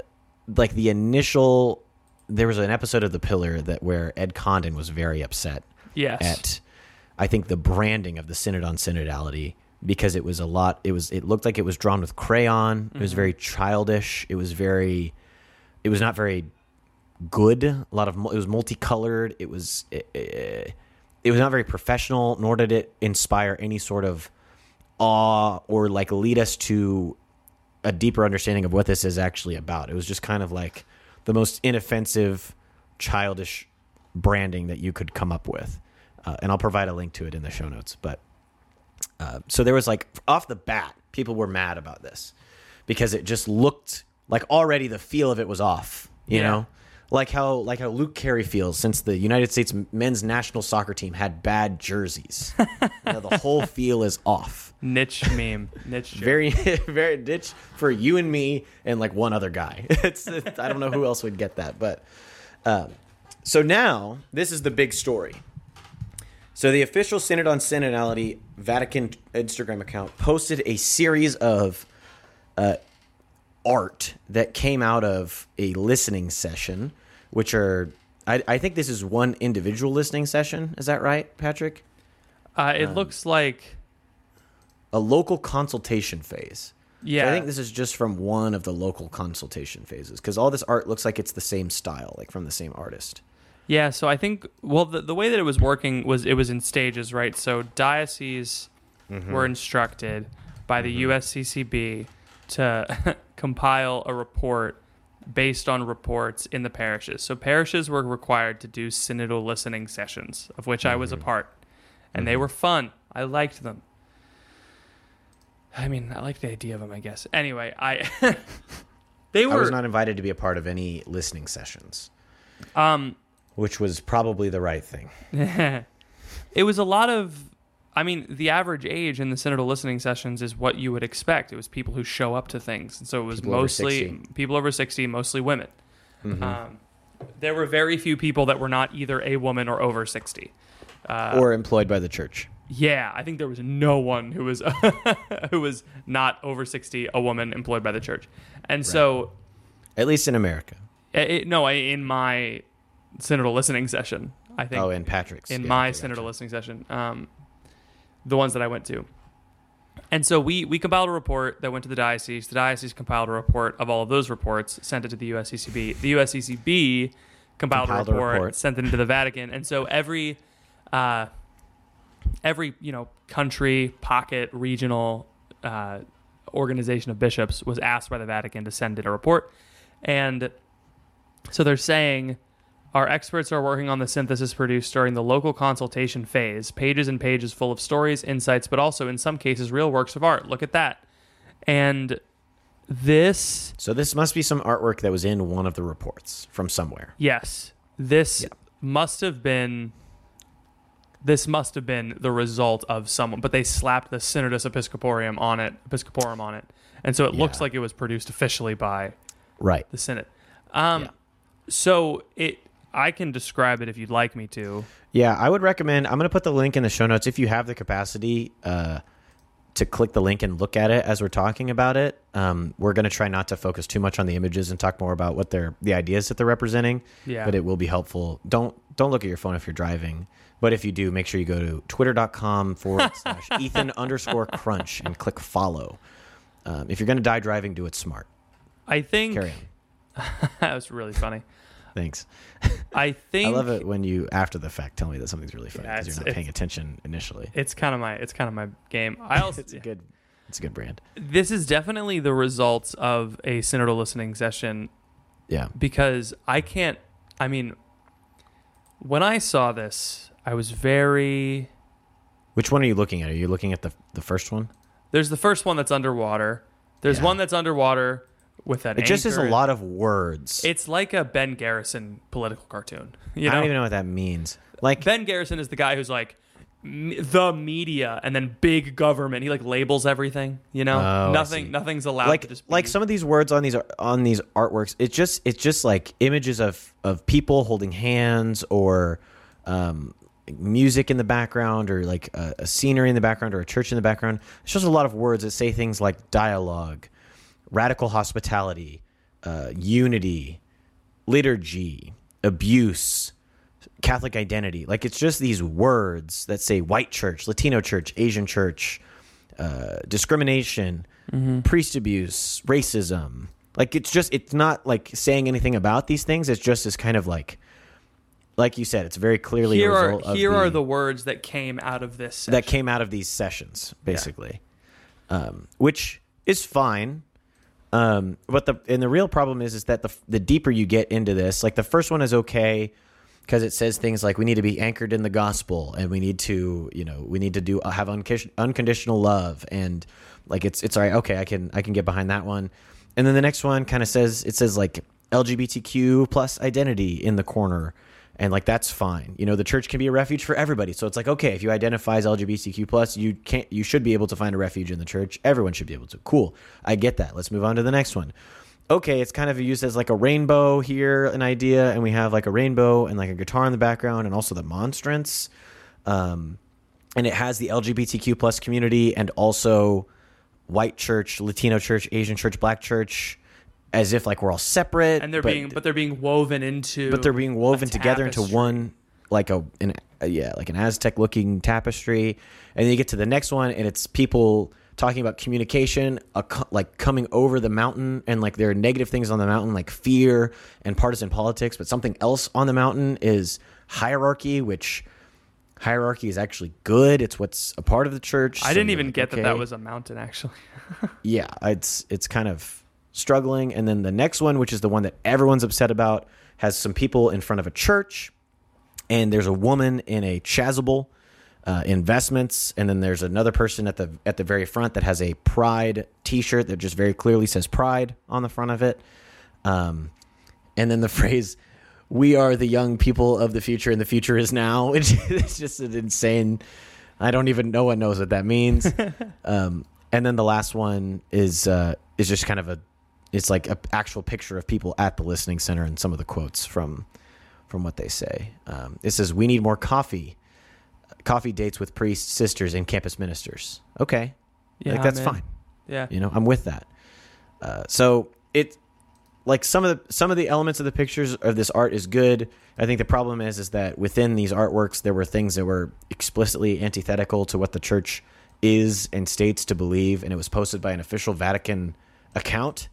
like the initial, there was an episode of The Pillar that where Ed Condon was very upset Yes. at I think the branding of the synod on synodality because it was a lot it was it looked like it was drawn with crayon. It was mm-hmm. very childish. It was very it was not very good. A lot of it was multicolored. It was it, it, it was not very professional nor did it inspire any sort of awe or like lead us to a deeper understanding of what this is actually about it was just kind of like the most inoffensive childish branding that you could come up with uh, and I'll provide a link to it in the show notes. But uh, so there was like off the bat, people were mad about this because it just looked like already the feel of it was off. You Yeah. know, like how like how Luke Carey feels since the United States men's national soccer team had bad jerseys. you know, the whole feel is off. Niche meme. Niche. joke. Very very ditch for you and me and like one other guy. It's, it's I don't know who else would get that, but um, so now this is the big story. So the official Synod on Synodality Vatican Instagram account posted a series of uh, art that came out of a listening session, which are I, I think this is one individual listening session. Is that right, Patrick? Uh, it um, looks like A local consultation phase. So yeah. I think this is just from one of the local consultation phases because all this art looks like it's the same style, like from the same artist. Yeah, so I think well the, the way that it was working was it was in stages, right? So dioceses mm-hmm. were instructed by the mm-hmm. USCCB to compile a report based on reports in the parishes. So parishes were required to do synodal listening sessions, of which I was a part. And they were fun. I liked them. I mean, I like the idea of them, I guess. Anyway, I they were. I was not invited to be a part of any listening sessions, um which was probably the right thing. it was a lot of I mean, the average age in the synodal listening sessions is what you would expect. It was people who show up to things, and so it was People mostly 60. people over sixty, mostly women. Um, there were very few people that were not either a woman or over sixty. Uh, or employed by the church. Yeah, I think there was no one who was who was not over sixty, a woman employed by the church, and so At least in America. it, no, in my synodal listening session. I think Oh, in Patrick's. in Yeah, my synodal listening session, um, the ones that I went to. And so we we compiled a report that went to the diocese. The diocese compiled a report of all of those reports, sent it to the USCCB. The USCCB compiled, Compiled a, a report, report. sent it into the Vatican. And so every uh, every you know country, pocket, regional uh, organization of bishops was asked by the Vatican to send in a report, and so they're saying our experts are working on the synthesis produced during the local consultation phase, pages and pages full of stories, insights, but also in some cases real works of art. Look at that. And this, So this must be some artwork that was in one of the reports from somewhere. yes, this Yeah. must have been this must have been the result of someone, but they slapped the Synodus Episcoporium on it, Episcoporum on it. And so it looks like it was produced officially by Right. the Synod. Um, Yeah. So it, I can describe it if you'd like me to. Yeah, I would recommend. I'm going to put the link in the show notes if you have the capacity uh, to click the link and look at it as we're talking about it. Um, we're going to try not to focus too much on the images and talk more about what they're the ideas that they're representing. Yeah. but it will be helpful. Don't don't look at your phone if you're driving. But if you do, make sure you go to twitter.com forward slash Ethan underscore crunch and click follow. Um, if you're going to die driving, do it smart. I think Carry on. that was really funny. Thanks. I think I love it when you, after the fact, tell me that something's really funny because it's- you're not paying attention initially. It's kind of my it's kind of my game. I also It's a good, it's a good brand. this is definitely the results of a synodal listening session Yeah. because I can't. I mean, when I saw this, I was very. Which one are you looking at? Are you looking at the the first one? There's the first one that's underwater. There's Yeah. one that's underwater with that. It just is a lot of words. It's like a Ben Garrison political cartoon. You I don't even know what that means. Like, Ben Garrison is the guy who's like the media and then big government. He like labels everything. You know, Oh, nothing nothing's allowed. like to just like some of these words on these on these artworks it's just it's just like images of of people holding hands or um music in the background or like a, a scenery in the background or a church in the background it's just a lot of words that say things like dialogue radical hospitality uh, unity liturgy abuse catholic identity like it's just these words that say white church latino church asian church uh, discrimination, priest abuse, racism. Like it's just it's not like saying anything about these things. It's just this kind of like, like you said, it's very clearly here a are here the, are the words that came out of this. that came out of these sessions, basically, um, which is fine. Um, but the and the real problem is is that the the deeper you get into this, like the first one is okay because it says things like we need to be anchored in the gospel and we need to you know we need to do have unco- unconditional love and like it's it's all right okay I can I can get behind that one. And then the next one kind of says it says like LGBTQ plus identity in the corner and like that's fine. You know the church can be a refuge for everybody. So it's like okay if you identify as lgbtq plus you can't you should be able to find a refuge in the church. Everyone should be able to. Cool. I get that. Let's move on to the next one. Okay it's kind of used as like a rainbow here an idea and we have like a rainbow and like a guitar in the background and also the monstrance. Um and it has the lgbtq plus community and also white church latino church asian church black church as if like we're all separate and they're but- being but they're being woven into but they're being woven together into one like a an yeah like an aztec looking tapestry. And then you get to the next one and it's people talking about communication a, like coming over the mountain and like there are negative things on the mountain like fear and partisan politics but something else on the mountain is hierarchy which hierarchy is actually good. It's what's a part of the church. I so didn't even like, get that that was a mountain actually. yeah, it's it's kind of struggling. And then the next one, which is the one that everyone's upset about, has some people in front of a church, and there's a woman in a chasuble, uh, investments, and then there's another person at the at the very front that has a Pride T-shirt that just very clearly says Pride on the front of it, um, and then the phrase. We are the young people of the future, and the future is now. Which is just an insane. I don't even know what knows what that means. um, and then the last one is uh, is just kind of a it's like an actual picture of people at the listening center and some of the quotes from from what they say. Um, it says, "We need more coffee, coffee dates with priests, sisters, and campus ministers." Okay, Yeah, like that's man. fine. Yeah. You know, I'm with that. Uh, so it like some of the some of the elements of the pictures of this art is good. I think the problem is is that within these artworks there were things that were explicitly antithetical to what the church is and states to believe, and it was posted by an official Vatican account.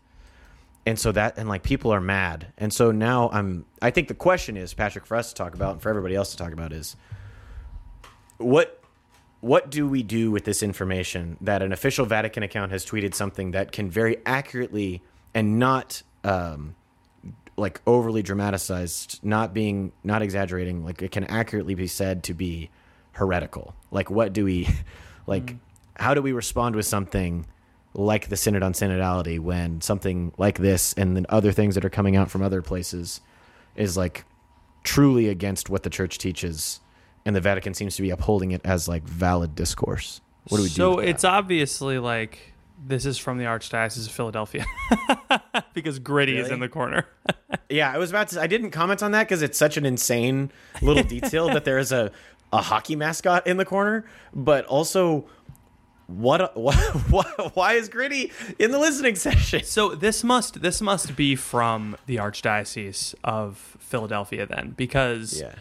And so that and like people are mad. And so now I'm I think the question is, Patrick, for us to talk about and for everybody else to talk about is what what do we do with this information that an official Vatican account has tweeted something that can very accurately and not um, like overly dramatized, not being not exaggerating, like it can accurately be said to be heretical. Like what do we like mm. how do we respond with something like the synod on synodality when something like this and then other things that are coming out from other places is like truly against what the church teaches and the Vatican seems to be upholding it as like valid discourse. What do we so do? So it's obviously like this is from the Archdiocese of Philadelphia because Gritty really? is in the corner. yeah, I was about to. I didn't comment on that because it's such an insane little detail that there is a a hockey mascot in the corner, but also. What, what, what why is Gritty in the listening session? So this must this must be from the Archdiocese of Philadelphia then because yeah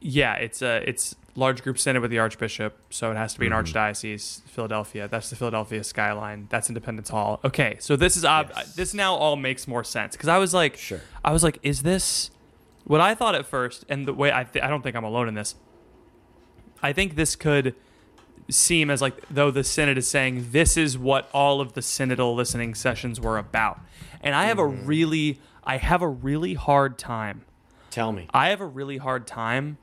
yeah, it's a it's large group synod with the archbishop, so it has to be mm-hmm. an archdiocese. Philadelphia, that's the Philadelphia skyline. That's Independence Hall. Okay, so this is ob- yes. this now all makes more sense because I was like, sure. I was like, is this what I thought at first? And the way I th- I don't think I'm alone in this. I think this could seem as like though the synod is saying this is what all of the synodal listening sessions were about, and I have mm-hmm. a really I have a really hard time Tell me. I have a really hard time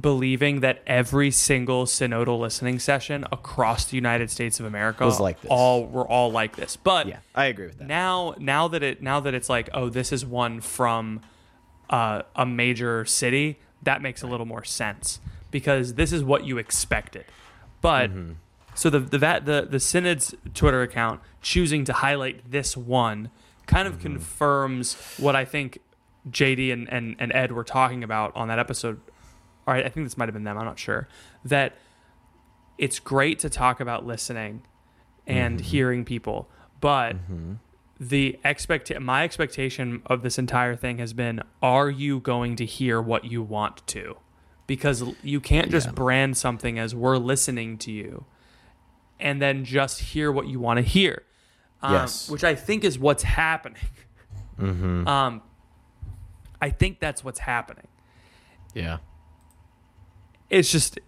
believing that every single synodal listening session across the United States of America was like this. All were all like this. But yeah, I agree with that. Now, now that it now that it's like, oh, this is one from uh, a major city, that makes a little more sense because this is what you expected. But mm-hmm. so the the the the synod's Twitter account choosing to highlight this one kind of mm-hmm. confirms what I think JD and, and, and Ed were talking about on that episode, All right, I think this might have been them, I'm not sure, that it's great to talk about listening and mm-hmm. hearing people, but mm-hmm. the expect my expectation of this entire thing has been are you going to hear what you want to? Because you can't just yeah. brand something as we're listening to you and then just hear what you want to hear. Um, yes. Which I think is what's happening. Mm-hmm. Um, I think that's what's happening. Yeah. It's just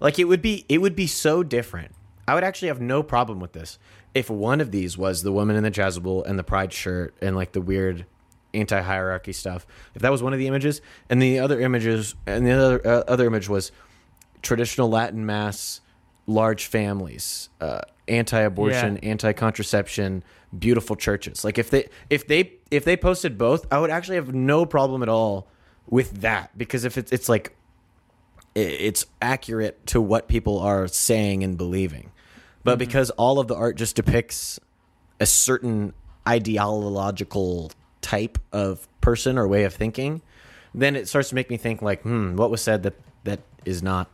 like it would be it would be so different. I would actually have no problem with this if one of these was the woman in the chasuble and the pride shirt and like the weird anti-hierarchy stuff. If that was one of the images and the other images and the other uh, other image was traditional Latin mass, large families, uh, anti-abortion, yeah. anti-contraception, beautiful churches. Like if they if they if they posted both, I would actually have no problem at all with that because if it's it's like it's accurate to what people are saying and believing. But mm-hmm. because all of the art just depicts a certain ideological type of person or way of thinking, then it starts to make me think like, hmm, what was said that that is not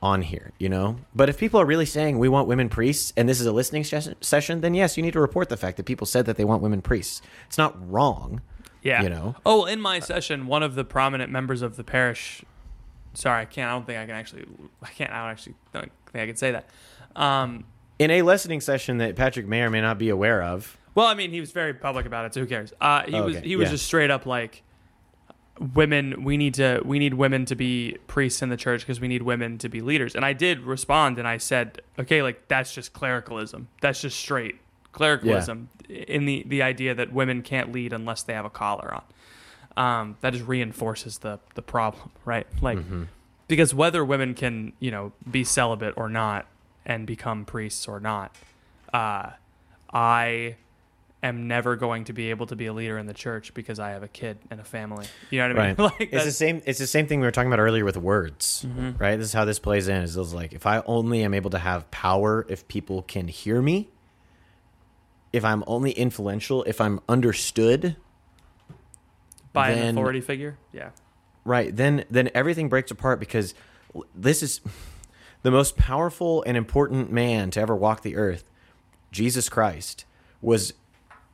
on here, you know? But if people are really saying we want women priests and this is a listening session, then yes, you need to report the fact that people said that they want women priests. It's not wrong. Yeah. You know? Oh, in my session, one of the prominent members of the parish, sorry, I can't, I don't think I can actually, I can't, I don't actually don't think I can say that. Um, in a listening session that Patrick may or may not be aware of. Well, I mean, he was very public about it, so who cares? Uh, he oh, okay. was, he was yeah. just straight up like, women we need to we need women to be priests in the church because we need women to be leaders and i did respond and i said okay like that's just clericalism that's just straight clericalism in the the idea that women can't lead unless they have a collar on um, that just reinforces the the problem right like mm-hmm. because whether women can you know be celibate or not and become priests or not uh, i am never going to be able to be a leader in the church because I have a kid and a family. You know what I mean? Right. like it's the same. It's the same thing we were talking about earlier with words, mm-hmm. right? This is how this plays in. Is like if I only am able to have power if people can hear me, if I'm only influential, if I'm understood by then, an authority figure, yeah, right. Then then everything breaks apart because this is the most powerful and important man to ever walk the earth, Jesus Christ was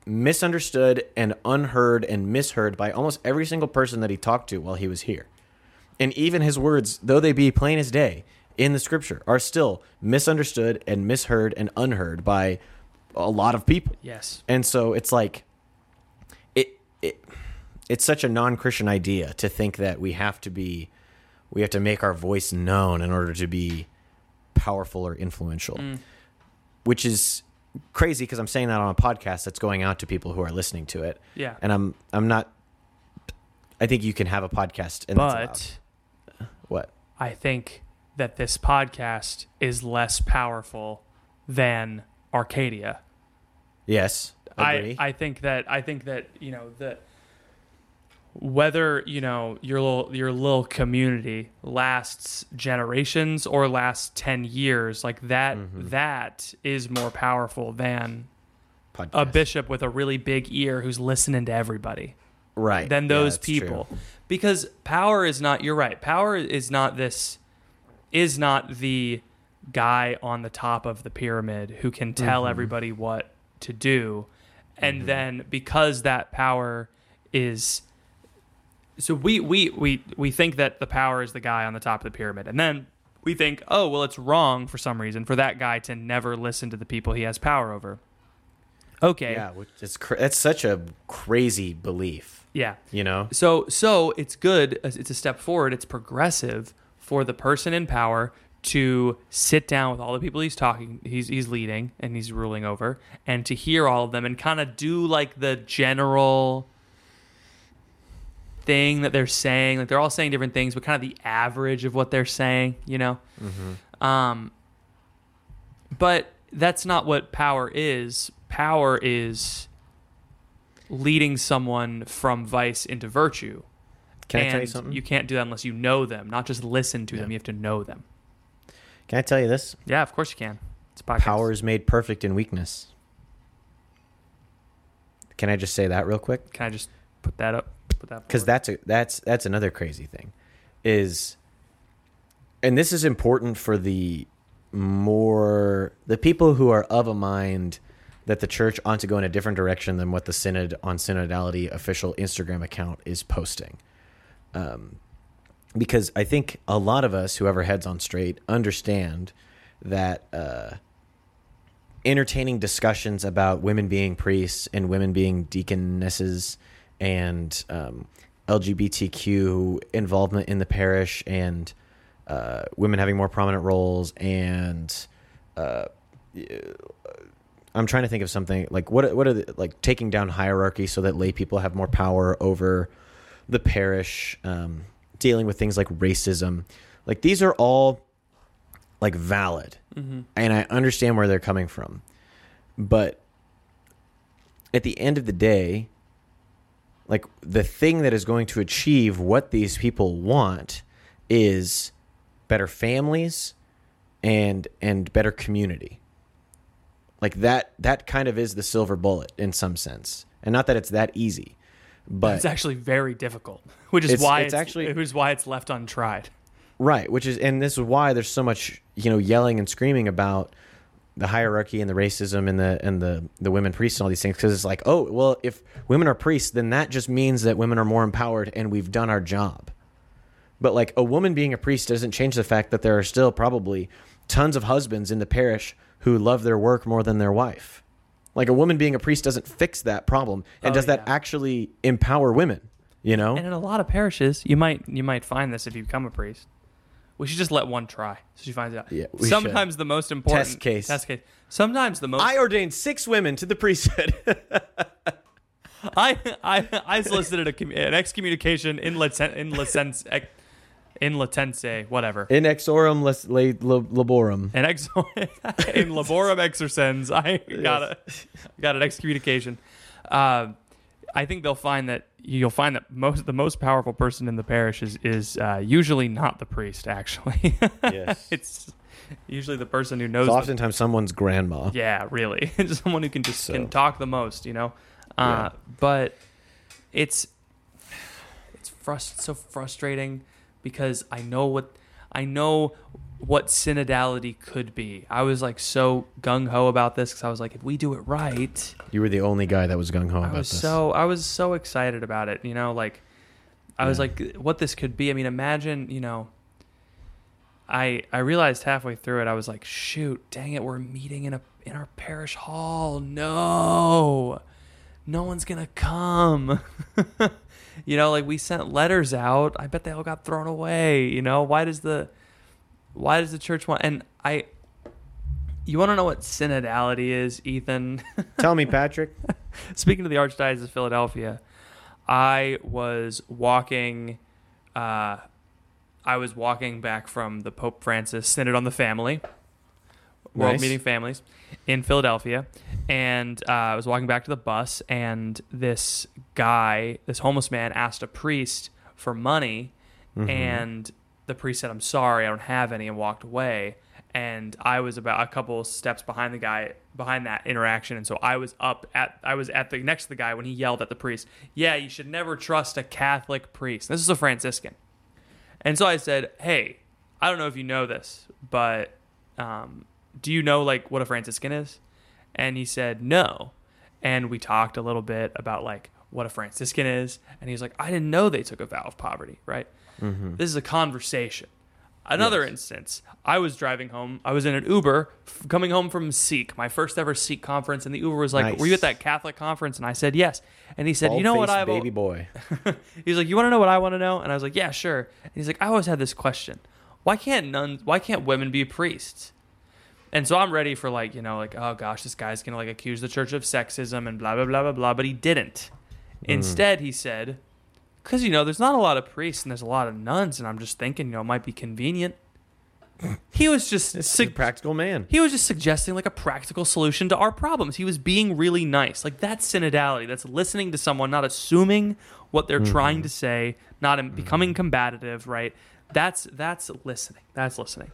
misunderstood and unheard and misheard by almost every single person that he talked to while he was here. And even his words, though they be plain as day in the scripture, are still misunderstood and misheard and unheard by a lot of people. Yes. And so it's like it it it's such a non-Christian idea to think that we have to be we have to make our voice known in order to be powerful or influential. Mm. Which is crazy because I'm saying that on a podcast that's going out to people who are listening to it. Yeah. And I'm I'm not I think you can have a podcast and. But what? I think that this podcast is less powerful than Arcadia. Yes. Agree. I, I think that I think that you know the whether you know your little your little community lasts generations or lasts 10 years like that Mm-hmm. that is more powerful than a bishop with a really big ear who's listening to everybody right. than Yeah, those true. people because power is not you're right power is not this is not the guy on the top of the pyramid who can tell Mm-hmm. everybody what to do and then because that power is so we, we we we think that the power is the guy on the top of the pyramid and then we think oh well it's wrong for some reason for that guy to never listen to the people he has power over okay Yeah, which is cra- that's such a crazy belief, yeah you know? So so it's good. It's a step forward. It's progressive for the person in power to sit down with all the people he's talking, he's he's leading and he's ruling over, and to hear all of them and kind of do like the general thing that they're saying. Like they're all saying different things, but kind of the average of what they're saying. You know. Um. But that's not what power is. Power is leading someone from vice into virtue. Can I tell you something? You can't do that unless you know them, not just listen to Yeah. them. You have to know them. Can I tell you this? Yeah, of course you can. It's podcast. Power is made perfect in weakness. Can I just say that real quick? Can I just put that up? Put that Because that's a, that's that's another crazy thing, is, and this is important for the more the people who are of a mind that the church ought to go in a different direction than what the synod on synodality official Instagram account is posting. Um, because I think a lot of us, whoever heads on straight, understand that uh, entertaining discussions about women being priests and women being deaconesses and um, LGBTQ involvement in the parish and uh, women having more prominent roles and uh, I'm trying to think of something like what what are the, like taking down hierarchy so that lay people have more power over the parish, um, dealing with things like racism. Like these are all like valid, and I understand where they're coming from, but at the end of the day, like the thing that is going to achieve what these people want is better families and and better community like that that kind of is the silver bullet in some sense and not that it's that easy but it's actually very difficult, which is It's- why it's it's, actually- which is why it's left untried. right which is and this is why there's so much you know yelling and screaming about the hierarchy and the racism and the and the the women priests and all these things because it's like oh well if women are priests then that just means that women are more empowered and we've done our job but like a woman being a priest doesn't change the fact that there are still probably tons of husbands in the parish who love their work more than their wife. Like a woman being a priest doesn't fix that problem. And Oh, does that yeah. actually empower women? You know? And in a lot of parishes, you might you might find this if you become a priest. We should just let one try, so she finds out. Yeah, we Sometimes the most important Test case. Test case. Sometimes the most. I ordained six women to the priesthood. I I, I solicited a, an excommunication in licen- in license ex- in latense whatever. In exorum les- le- le- laborum. An ex in laborum exercens. I got a got an excommunication. Uh, I think they'll find that you'll find that most the most powerful person in the parish is is uh, usually not the priest. Actually, Yes. it's usually the person who knows. It's oftentimes someone's grandma. yeah, really, someone who can just So- can talk the most. You know, uh, Yeah. but it's it's frust- so frustrating because I know what I know what synodality could be. I was like so gung ho about this because I was like, if we do it right, You were the only guy that was gung ho I about was this. so I was so excited about it. You know, like I was like, what this could be. I mean, imagine, you know. I I realized halfway through it, I was like, shoot, dang it, we're meeting in a in our parish hall. No, no one's gonna come. you know, like we sent letters out. I bet they all got thrown away. You know, why does the why does the church want? And I, you want to know what synodality is, Ethan? Tell me, Patrick. Speaking to the Archdiocese of Philadelphia, I was walking. Uh, I was walking back from the Pope Francis Synod on the Family, World Nice. Meeting Families, in Philadelphia, and uh, I was walking back to the bus, and this guy, this homeless man, asked a priest for money, and the priest said, "I'm sorry, I don't have any," and walked away. And I was about a couple steps behind the guy behind that interaction, and so I was up at I was at the next to the guy when he yelled at the priest, "Yeah, you should never trust a Catholic priest." This is a Franciscan. And so I said, "Hey, I don't know if you know this, but um, do you know like what a Franciscan is?" And he said, "No." And we talked a little bit about like what a Franciscan is, and he was like, "I didn't know they took a vow of poverty." Right? Mm-hmm. This is a conversation. Another Yes. instance, I was driving home. I was in an Uber f- coming home from Seek, my first ever Seek conference, and the Uber was like, Nice. "Were you at that Catholic conference?" And I said, "Yes." And he said, "You know what al- baby boy. He's like, "You want to know what I want to know?" And I was like, "Yeah, sure." And he's like, "I always had this question: Why can't nuns? Why can't women be priests?" And so I'm ready for like, you know, like, oh gosh, this guy's gonna like accuse the church of sexism and blah blah blah blah blah. But he didn't. Mm. Instead, he said, "Because you know, there's not a lot of priests and there's a lot of nuns, and I'm just thinking, you know, it might be convenient." He was just a practical man. he was just suggesting like a practical solution to our problems. He was being really nice. Like that's synodality. That's listening to someone, not assuming what they're trying mm-hmm. to say, not in, becoming mm-hmm. combative, right? That's that's listening. That's listening.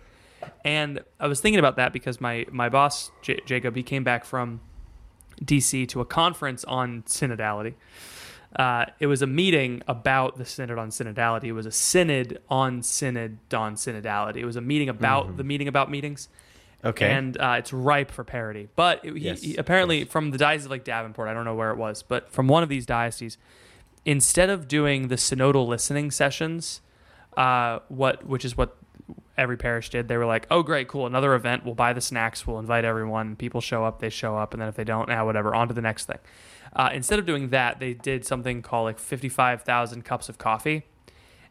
And I was thinking about that because my my boss J- Jacob he came back from DC to a conference on synodality. Uh, it was a meeting about the synod on synodality. It was a synod on synod on synodality. It was a meeting about the meeting about meetings Okay. and uh, it's ripe for parody. But it, he, Yes, he- apparently, course. from the diocese of like Davenport, I don't know where it was, but from one of these dioceses, instead of doing the synodal listening sessions, uh, what which is what every parish did, they were like, "Oh, great, cool, another event. We'll buy the snacks. We'll invite everyone. People show up, they show up, and then if they don't, now whatever, on to the next thing." Uh, instead of doing that, they did something called like fifty-five thousand cups of coffee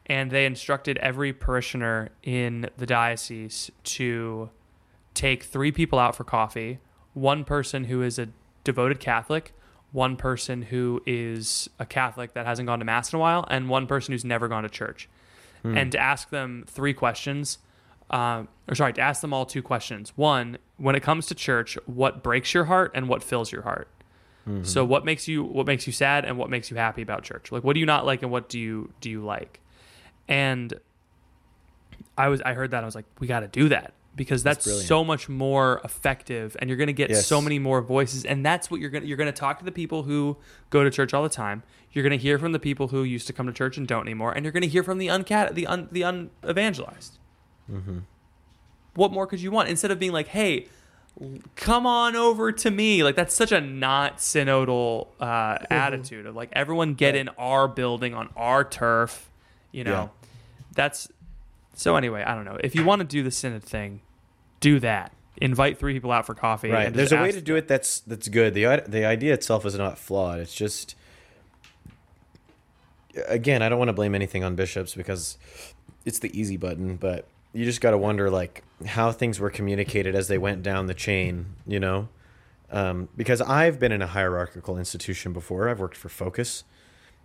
and they instructed every parishioner in the diocese to take three people out for coffee one person who is a devoted Catholic, one person who is a Catholic that hasn't gone to Mass in a while, and one person who's never gone to church. And to ask them three questions, um, or sorry, to ask them all two questions. One, when it comes to church, what breaks your heart and what fills your heart? Mm-hmm. So what makes you what makes you sad and what makes you happy about church? Like what do you not like and what do you do you like? And I was I heard that I was like, we got to do that because that's, brilliant. so much more effective and you're going to get Yes. so many more voices and that's what you're going to you're going to talk to the people who go to church all the time. You're going to hear from the people who used to come to church and don't anymore and you're going to hear from the uncat the un the unevangelized. Mm-hmm. What more could you want instead of being like, "Hey, come on over to me." Like that's such a not synodal uh, attitude of like everyone get in our building on our turf, you know. Yeah. That's so anyway, I don't know. If you want to do the synod thing, do that. Invite three people out for coffee. Right. There's a way to do it that's that's good. The the idea itself is not flawed. It's just again, I don't want to blame anything on bishops because it's the easy button, but you just got to wonder like how things were communicated as they went down the chain, you know? Um, because I've been in a hierarchical institution before. I've worked for Focus,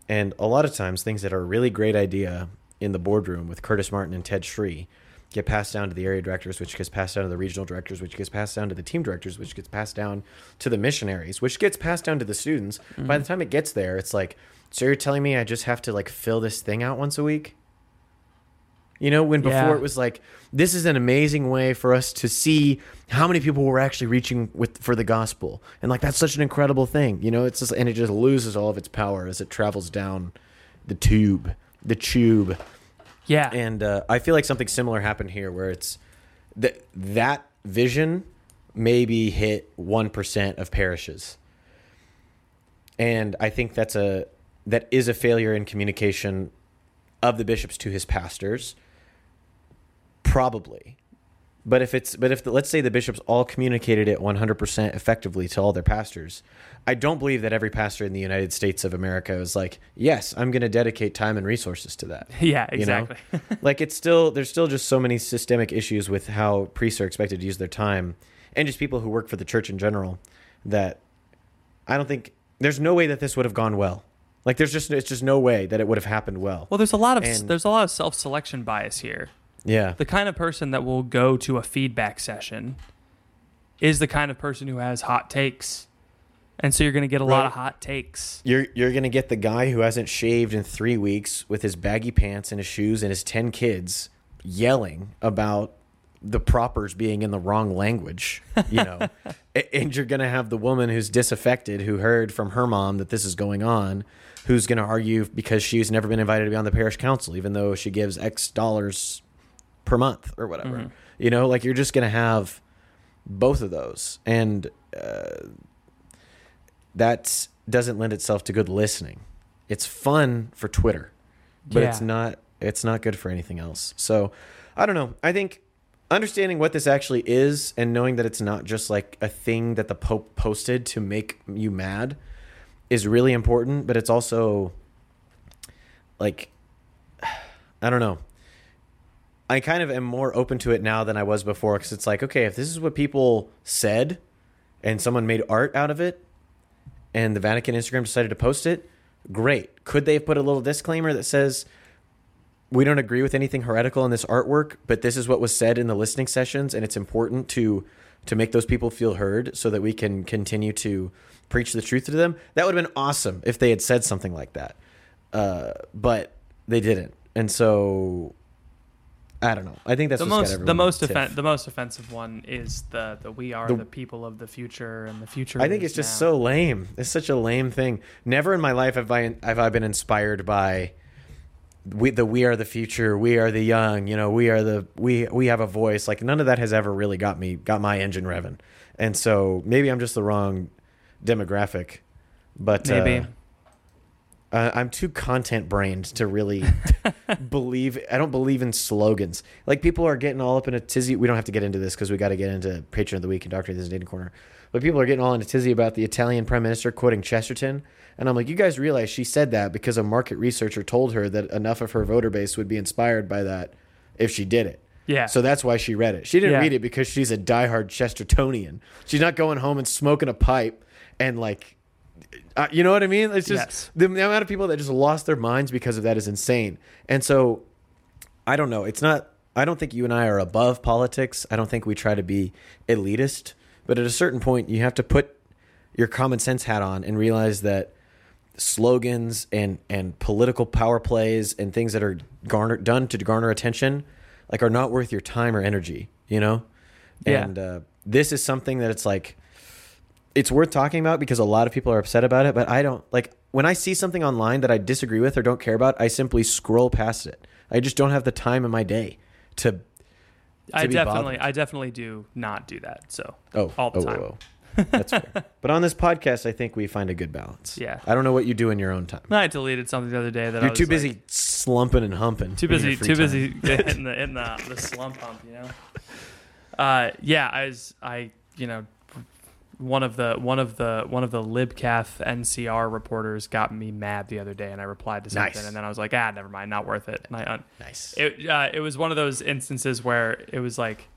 and a lot of times things that are a really great idea in the boardroom with Curtis Martin and Ted Sri get passed down to the area directors, which gets passed down to the regional directors, which gets passed down to the team directors, which gets passed down to the missionaries, which gets passed down to the students. By the time it gets there, it's like, so you're telling me I just have to like fill this thing out once a week? You know, when before Yeah. it was like, this is an amazing way for us to see how many people we're actually reaching with for the gospel, and like that's such an incredible thing. You know, it's just and it just loses all of its power as it travels down the tube, the tube. Yeah. And uh, I feel like something similar happened here, where it's that that vision maybe hit one percent of parishes, and I think that's a that is a failure in communication of the bishops to his pastors, probably. But if it's but if the, let's say the bishops all communicated it 100% effectively to all their pastors, I don't believe that every pastor in the United States of America is like, "Yes, I'm going to dedicate time and resources to that." yeah, you know? exactly. like it's still there's still just so many systemic issues with how priests are expected to use their time and just people who work for the church in general that I don't think there's no way that this would have gone well. Like there's just it's just no way that it would have happened well. well, there's a lot of And- there's a lot of self-selection bias here. Yeah. The kind of person that will go to a feedback session is the kind of person who has hot takes. And so you're going to get a lot of hot takes. You're you're gonna get the guy who hasn't shaved in three weeks with his baggy pants and his shoes and his ten kids yelling about the propers being in the wrong language, you know. And you're gonna have the woman who's disaffected who heard from her mom that this is going on, who's gonna argue because she's never been invited to be on the parish council, even though she gives X dollars per month or whatever. You know, like you're just gonna have both of those, and uh, that doesn't lend itself to good listening. It's fun for Twitter, but it's not. It's not good for anything else. So, I don't know. I think understanding what this actually is and knowing that it's not just like a thing that the Pope posted to make you mad is really important. But it's also like I don't know. I kind of am more open to it now than I was before because it's like, okay, if this is what people said and someone made art out of it and the Vatican Instagram decided to post it, great. Could they have put a little disclaimer that says, we don't agree with anything heretical in this artwork, but this is what was said in the listening sessions, and it's important to to make those people feel heard so that we can continue to preach the truth to them. That would have been awesome if they had said something like that, uh, but they didn't, and so I don't know. I think that's the most the most offen- the most offensive one is the the we are The- the, people of the future and the future. I think it's just now. so lame. It's such a lame thing. Never in my life have I have I been inspired by we the we are the future, we are the young, you know, we are the we we have a voice. Like none of that has ever really got me got my engine revving. And so maybe I'm just the wrong demographic. But maybe. uh, uh, I'm too content brained to really believe. I don't believe in slogans. Like people are getting all up in a tizzy. We don't have to get into this because we got to get into Patron of the Week and Doctor This Dating Corner. But people are getting all in a tizzy about the Italian Prime Minister quoting Chesterton. And I'm like, you guys realize she said that because a market researcher told her that enough of her voter base would be inspired by that if she did it. Yeah. So that's why she read it. She didn't Yeah. read it because she's a diehard Chestertonian. She's not going home and smoking a pipe and like, uh, you know what I mean? It's just Yes. the, the amount of people that just lost their minds because of that is insane. And so, I don't know. It's not. I don't think you and I are above politics. I don't think we try to be elitist. But at a certain point, you have to put your common sense hat on and realize that slogans and and political power plays and things that are garner done to garner attention like are not worth your time or energy you know Yeah. and uh, this is something that it's like it's worth talking about because a lot of people are upset about it but i don't like when i see something online that i disagree with or don't care about i simply scroll past it i just don't have the time in my day to I be definitely bothered. I definitely do not do that. So oh all the oh, time. oh, oh. that's fair but on this podcast i think we find a good balance Yeah. i don't know what you do in your own time I deleted something the other day that You're was too like- busy slumping and humping. too busy too time. busy hitting the hitting the, the slump hump you know uh yeah i was i you know one of the one of the one of the libcath ncr reporters got me mad the other day and i replied to something Nice. and then i was like ah never mind not worth it and i un- Nice. it uh, it was one of those instances where it was like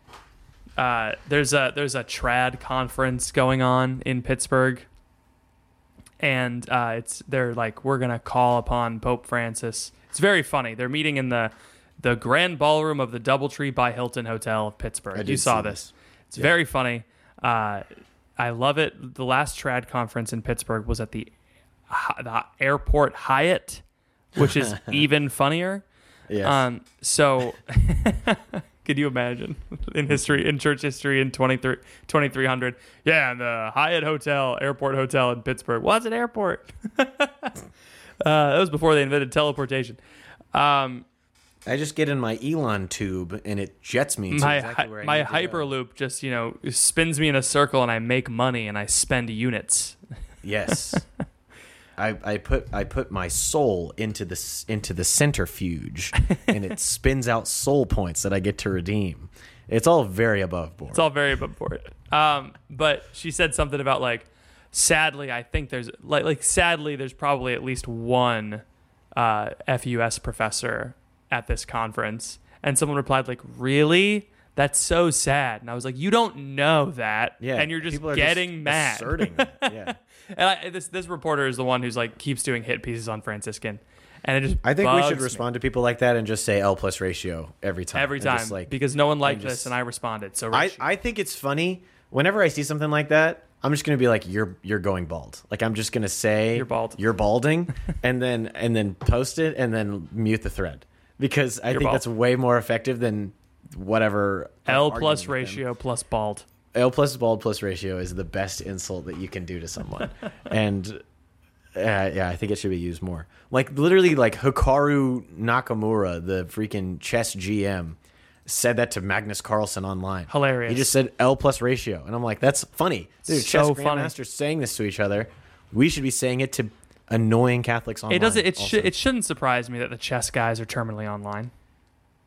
uh, there's a there's a trad conference going on in Pittsburgh, and uh, it's they're like we're gonna call upon Pope Francis. It's very funny. They're meeting in the the grand ballroom of the DoubleTree by Hilton Hotel of Pittsburgh. You saw this. this. It's Yeah. very funny. I love it. The last trad conference in Pittsburgh was at the the airport Hyatt, which is even funnier. Yes. Um, so, could you imagine in history, in church history in 23 2300? Yeah, the Hyatt Hotel, Airport Hotel in Pittsburgh. What's an airport? uh, that was before they invented teleportation. Um, I just get in my Elon tube and it jets me to my exactly where I my hyperloop just you know spins me in a circle and I make money and I spend units. Yes. I, I put I put my soul into the into the centrifuge, and it spins out soul points that I get to redeem. It's all very above board. It's all very above board. Um, but she said something about like, sadly, I think there's like like sadly there's probably at least one uh, FUS professor at this conference, and someone replied like, really. That's so sad, and I was like, "You don't know that, yeah, and you're just getting mad." asserting that. Yeah, And I, this this reporter is the one who's like keeps doing hit pieces on Franciscan, and it just I think we should me respond to people like that and just say L plus ratio every time. every time just, like because no one liked just- this, and I responded. So I, I think it's funny whenever I see something like that. I'm just gonna be like, "You're you're going bald." Like I'm just gonna say, You're bald. You're balding," and then and then post it and then mute the thread because I You're think bald. that's way more effective than whatever L plus ratio plus bald. L plus bald plus ratio is the best insult that you can do to someone, and uh, yeah, I think it should be used more. Like literally, like Hikaru Nakamura, the freaking chess GM, said that to Magnus Carlsen online. Hilarious. He just said L plus ratio, and I'm like, that's funny, dude. So chess funny. grandmasters saying this to each other. We should be saying it to annoying Catholics online. It doesn't. It should. It shouldn't surprise me that the chess guys are terminally online.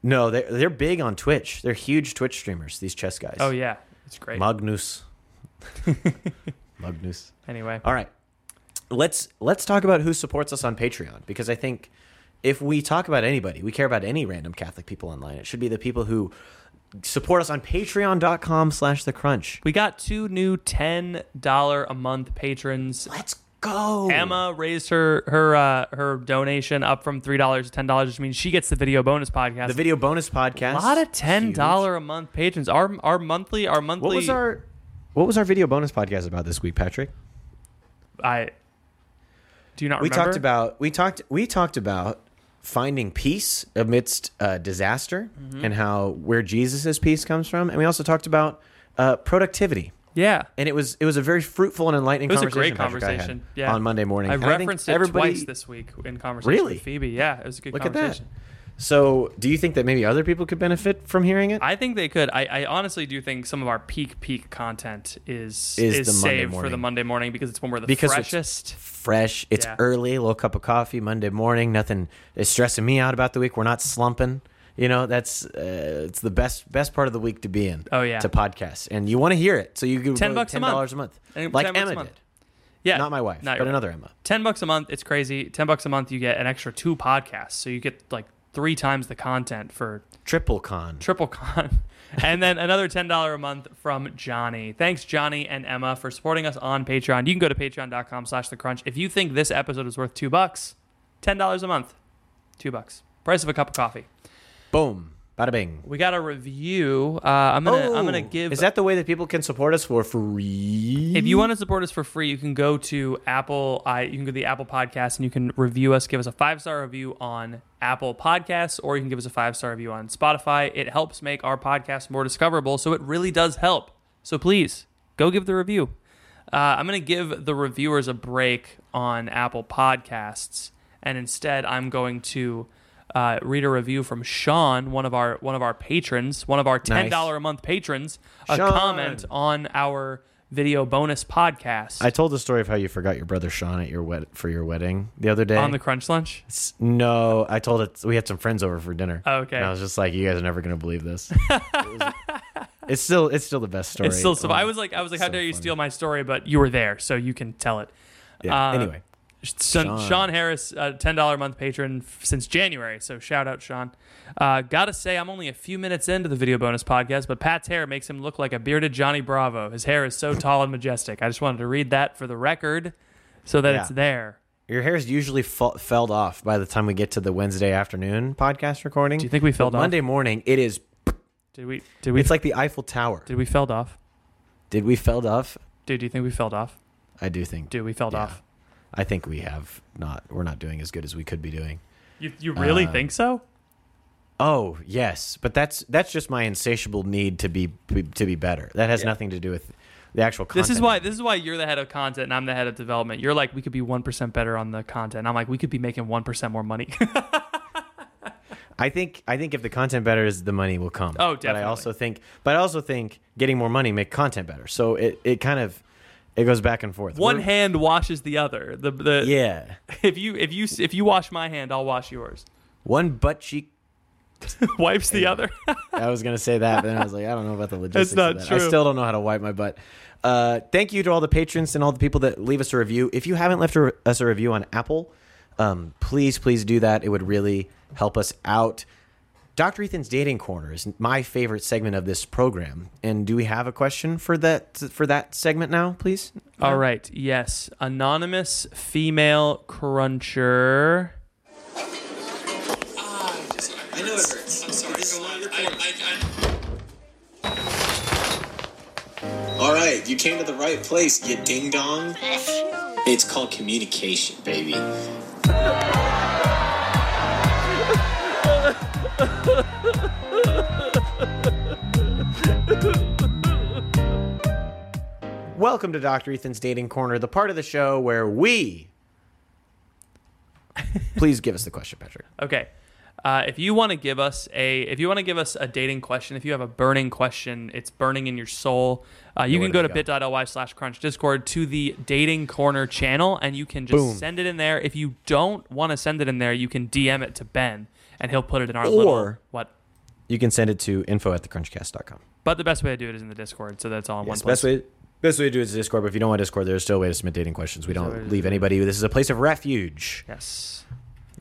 no, they're they're big on Twitch. They're huge Twitch streamers. These chess guys. Oh yeah, it's great. Magnus. Magnus. anyway, All right. Let's let's talk about who supports us on Patreon because I think if we talk about anybody, we care about any random Catholic people online. It should be the people who support us on patreon.com slash the crunch. we got two new ten dollar a month patrons. Let's go. Emma raised her her uh, her donation up from three dollars to ten dollars, which means she gets the video bonus podcast. The video bonus podcast. a lot of ten dollar a month patrons. Our our monthly our monthly. What was our what was our video bonus podcast about this week, Patrick? I do you not We remember? talked about we talked we talked about finding peace amidst uh, disaster Mm-hmm. and how where Jesus' peace comes from, and we also talked about uh, productivity. Yeah. And it was it was a very fruitful and enlightening It was a conversation. great I had conversation. Yeah. on Monday morning. I And referenced it everybody- twice this week in conversation Really? with Phoebe. Yeah, it was a good Look at that. conversation. So, do you think that maybe other people could benefit from hearing it? I think they could. I, I honestly do think some of our peak peak content is Is is, the saved for the. Monday morning because it's when we're the Because it's freshest. Fresh. It's Yeah. early. A little cup of coffee Monday morning. Nothing is stressing me out about the week. We're not slumping. You know, that's uh, it's the best best part of the week to be in. Oh, yeah. to podcast, and you want to hear it, so you can 10 bucks a ten month. dollars a month, And like 10 bucks a Emma month. did. Yeah, Not my wife, Not but another Emma. Ten bucks a month. It's crazy. Ten bucks a month, you get an extra two podcasts, so you get like three times the content for Triple con. triple con. and then another $10 a month from Johnny. Thanks, Johnny and Emma, for supporting us on Patreon. You can go to patreon.com slash the crunch. If you think this episode is worth two bucks, $10 a month. Two bucks. Price of a cup of coffee. Boom. Bada bing. We got a review. Uh, I'm gonna I'm gonna Oh, give Is that the way that people can support us for free? If you want to support us for free, you can go to Apple. I you can go to the Apple Podcast and you can review us. Give us a five star review on Apple Podcasts, or you can give us a five star review on Spotify. It helps make our podcast more discoverable, so it really does help. So please go give the review. Uh, I'm going to give the reviewers a break on Apple Podcasts, and instead I'm going to uh, read a review from Sean, one of our one of our patrons, one of our ten dollar a month patrons, a Sean. comment on our video bonus podcast I told the story of how you forgot your brother Sean at your wed- for your wedding the other day. on the Crunch Lunch. S- no, I told it. We had some friends over for dinner. Oh, okay. And I was just like, you guys are never gonna believe this. It was- it's still, it's still the best story. It's still so. I was like, I was like, how so dare you funny. steal my story? But you were there, so you can tell it. Yeah. uh, anyway, Sean, Sean. Sean Harris, uh, ten dollar a month patron f- since January. So shout out Sean. Uh, gotta say, I'm only a few minutes into the video bonus podcast, but Pat's hair makes him look like a bearded Johnny Bravo. His hair is so tall and majestic. I just wanted to read that for the record, so that Yeah. it's there. your hair is usually fa- felled off by the time we get to the Wednesday afternoon podcast recording. Do you think we But felled off? Monday morning? It is. Did we? Did we? It's like the Eiffel Tower. did we felled off? Did we felled off? Dude, do you think we felled off? I do think. Dude, we felled Yeah. off. I think we have not. We're not doing as good as we could be doing. You you really Uh, think so? Oh yes, but that's that's just my insatiable need to be, be to be better. That has Yeah. nothing to do with the actual. content. This is why this is why you're the head of content and I'm the head of development. You're like we could be one percent better on the content. I'm like we could be making one percent more money. I think I think if the content better is the money will come. Oh, But I also think but I also think getting more money make content better. So it, it kind of it goes back and forth. One We're- hand washes the other. The the Yeah. If you if you if you wash my hand, I'll wash yours. One butt cheek Wipes the other. I was gonna say that, but then I was like, I don't know about the logistics. not of that. I true. still don't know how to wipe my butt. Uh, thank you to all the patrons and all the people that leave us a review. If you haven't left a, us a review on Apple, um, please, please do that. It would really help us out. Dr. Ethan's dating corner is my favorite segment of this program. And do we have a question for that for that segment now, please? All right. Yes. Anonymous female cruncher. I know it hurts. I'm sorry. All right, you came to the right place, you ding dong. It's called communication, baby. Welcome to Dr. Ethan's dating corner, the part of the show where we. Please give us the question, Patrick. Okay. Uh, if you want to give us a if you want to give us a dating question, if you have a burning question, it's burning in your soul, uh, you can go to bit.ly slash crunch discord to the dating corner channel and you can just Boom. send it in there. If you don't want to send it in there, you can DM it to Ben and he'll put it in our little Or- what. You can send it to info at thecrunchcast.com. But the best way to do it is in the Discord, so that's all in one place. best way best way to do it is Discord. But if you don't want Discord, there's still a way to submit dating questions. We don't leave anybody. This is a place of refuge, Yes,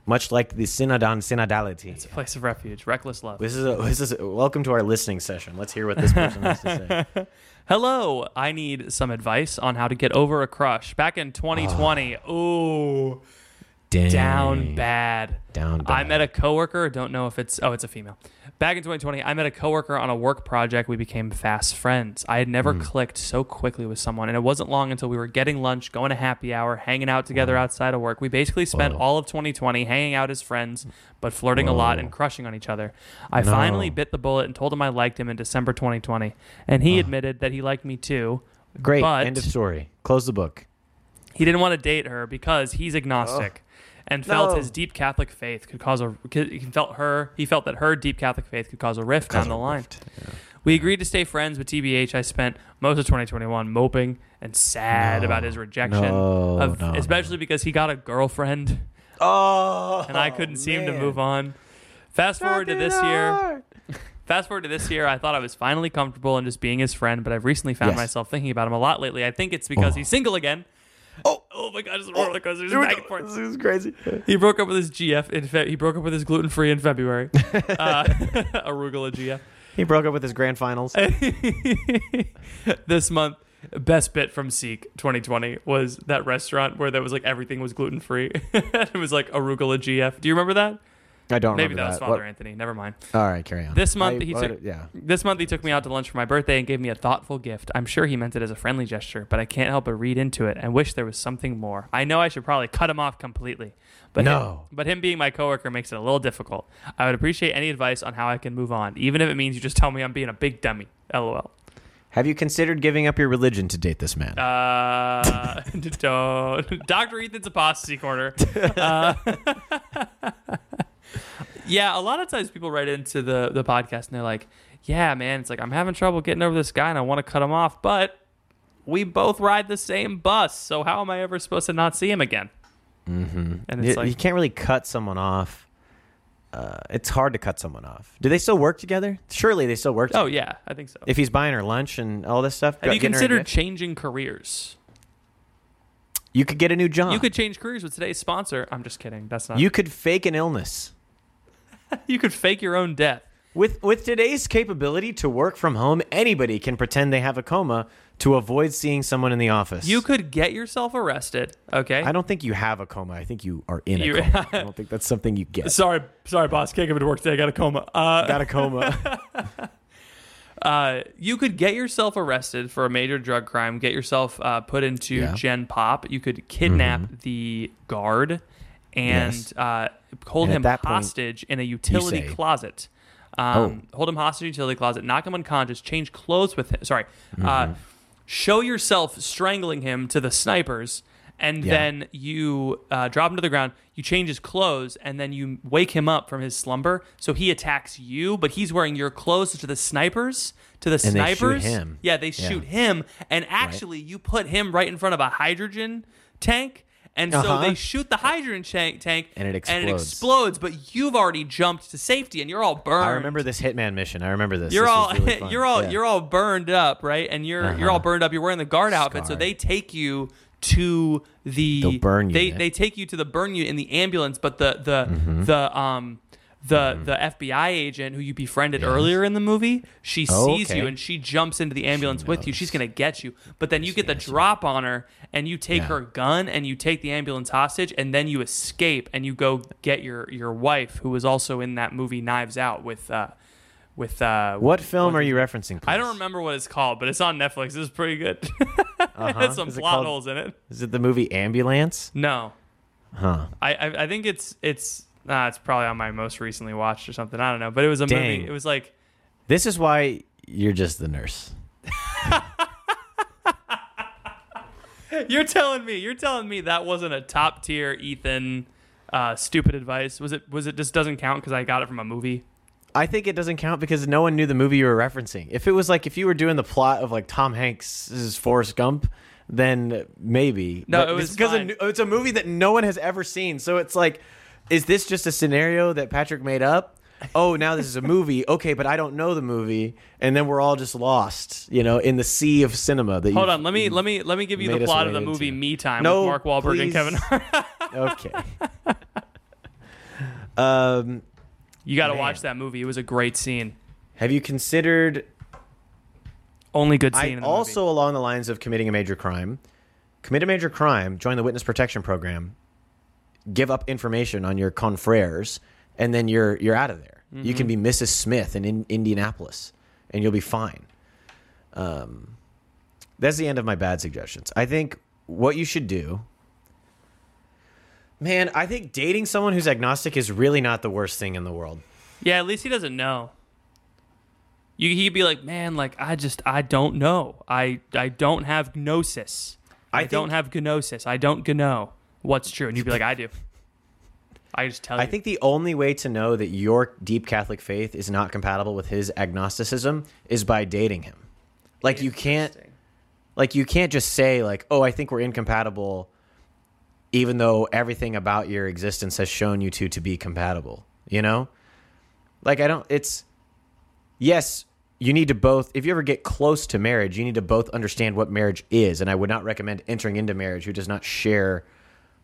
much like the synod on synodality. it's a place of refuge, reckless love. This is a, this is a, welcome to our listening session. Let's hear what this person has to say. Hello, I need some advice on how to get over a crush. Back in 2020, ah. ooh, Dang. down bad. Down bad. I met a coworker. Don't know if it's oh, it's a female. Back in 2020, I met a coworker on a work project. We became fast friends. I had never Hmm. clicked so quickly with someone, and it wasn't long until we were getting lunch, going to happy hour, hanging out together outside of work. We basically spent Whoa. all of 2020 hanging out as friends, but flirting a lot and crushing on each other. I No. finally bit the bullet and told him I liked him in December 2020, and he admitted that he liked me too. Great. End of story. Close the book. He didn't want to date her because he's agnostic and felt No. his deep Catholic faith could cause a he felt her he felt that her deep Catholic faith could cause a rift down the line. We agreed to stay friends, but TBH, I spent most of 2021 moping and sad No. about his rejection, No, of, no, especially because he got a girlfriend Oh, and I couldn't seem to move on. Fast forward to this year. Fast forward to this year, I thought I was finally comfortable in just being his friend, but I've recently found Yes. myself thinking about him a lot lately. I think it's because he's single again. Oh. oh my god, it's a roller coaster. It's back and forth. This is crazy. He broke up with his GF in Fe- he broke up with his gluten free in February. uh, arugula GF. He broke up with his grand finals. this month, best bit from Seek 2020 was that restaurant where there was like everything was gluten free. it was like arugula GF. Do you remember that? I don't Maybe remember that was that. Father What- Anthony. Never mind. All right, carry on. This month I- he took yeah. This month he took me out to lunch for my birthday and gave me a thoughtful gift. I'm sure he meant it as a friendly gesture, but I can't help but read into it and wish there was something more. I know I should probably cut him off completely, but No. him, but him being my coworker makes it a little difficult. I would appreciate any advice on how I can move on, even if it means you just tell me I'm being a big dummy. LOL. Have you considered giving up your religion to date this man? Uh, don't. Dr. Ethan's apostasy corner. Uh, yeah, a lot of times people write into the, the podcast and they're like, yeah, man, it's like, I'm having trouble getting over this guy and I want to cut him off, but we both ride the same bus. So how am I ever supposed to not see him again? Mm-hmm. And you, it's like, you can't really cut someone off. Uh, it's hard to cut someone off. Do they still work together? Surely they still work. Together. Oh, together. yeah, I think so. If he's buying her lunch and all this stuff, Have you considered changing careers? you could get a new job. You could change careers with today's sponsor. I'm just kidding. That's not. You could fake an illness. you could fake your own death. With with today's capability to work from home, anybody can pretend they have a coma to avoid seeing someone in the office. You could get yourself arrested. Okay. I don't think you have a coma. I think you are in a You- coma. I don't think that's something you get. Sorry, sorry, boss. Can't come to work today. I got a coma. Uh, Got a coma. uh, you could get yourself arrested for a major drug crime. Get yourself uh, put into Yeah. Gen Pop. You could kidnap the guard and Yes. Uh, hold him that point, hostage in a utility say- closet. Um, Hold him hostage in a utility closet. Knock him unconscious. Change clothes with him. Sorry. Uh, show yourself strangling him to the snipers. and Yeah. then you uh, drop him to the ground. You change his clothes, and then you wake him up from his slumber. So he attacks you, but he's wearing your clothes to the snipers. To the And they shoot snipers, him. yeah, they Yeah. shoot him, and actually, you put him right in front of a hydrogen tank, and so Uh-huh. they shoot the hydrogen tank, tank, And it and it explodes. But you've already jumped to safety, and you're all burned. I remember this Hitman mission. I remember this. You're This all really you're all Yeah. you're all burned up, right? And you're you're all Uh-huh. burned up. You're wearing the guard outfit, so they take you to the, The burn They they take you to the burn unit in the ambulance, but the the Mm-hmm. the um the the FBI agent who you befriended earlier in the movie, she Oh, sees okay. you and she jumps into the ambulance with you. She's gonna get you, but then you get the drop on her and you take Yeah. her gun and you take the ambulance hostage and then you escape and you go get your your wife who was also in that movie Knives Out with uh with uh What film are you referencing? I don't remember what it's called, but it's on Netflix. It's pretty good. Uh-huh. it has some Is plot called- holes in it. Is it the movie Ambulance? No, Huh. I I, I think it's it's uh, it's probably on my most recently watched or something. I don't know, but it was a Dang. movie. It was like This is why you're just the nurse. you're telling me you're telling me that wasn't a top tier Ethan uh, stupid advice. Was it was it just doesn't count because I got it from a movie? I think it doesn't count because no one knew the movie you were referencing. If it was like if you were doing the plot of like Tom Hanks' Forrest Gump, then maybe. No, But it was because it's a movie that no one has ever seen. So it's like, is this just a scenario that Patrick made up? Oh, now this is a movie. Okay, but I don't know the movie, and then we're all just lost, you know, in the sea of cinema. That Hold on, let me let me let me give you the plot of the movie into. Me Time No, with Mark Wahlberg and. Kevin Hart. Okay. um, you got to watch that movie. It was a great scene. have you considered Only good scene I in the also, movie. along the lines of committing a major crime, commit a major crime, join the witness protection program, give up information on your confreres, and then you're you're out of there. You can be Mm-hmm. Mrs. Smith in, in Indianapolis, and you'll be fine. Um, that's the end of my bad suggestions. I think what you should do. Man, I think dating someone who's agnostic is really not the worst thing in the world. Yeah, at least he doesn't know. You he'd be like, man, like I just I don't know. I I don't have gnosis. I, I don't have gnosis. I don't know what's true. And you'd be like, I do. I just tell you. I think the only way to know that your deep Catholic faith is not compatible with his agnosticism is by dating him. Like you can't like you can't just say like, "Oh, I think we're incompatible," even though everything about your existence has shown you two to be compatible. You know, like I don't. It's yes, you need to both. If you ever get close to marriage, you need to both understand what marriage is. And I would not recommend entering into marriage who does not share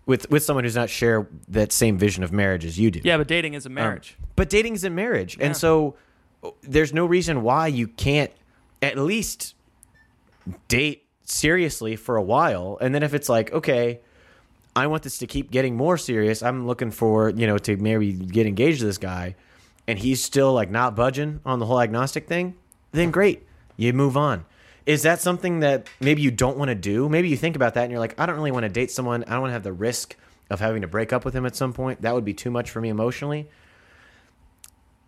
with with someone who's not share that same vision of marriage as you do. Yeah, but dating is a Um, marriage. but dating is a marriage. Yeah. And so there's no reason why you can't at least date seriously for a while. And then if it's like, okay, I want this to keep getting more serious, I'm looking for, you know, to maybe get engaged to this guy, and he's still like not budging on the whole agnostic thing, then great. You move on. Is that something that maybe you don't want to do? Maybe you think about that and you're like, I don't really want to date someone. I don't want to have the risk of having to break up with him at some point. That would be too much for me emotionally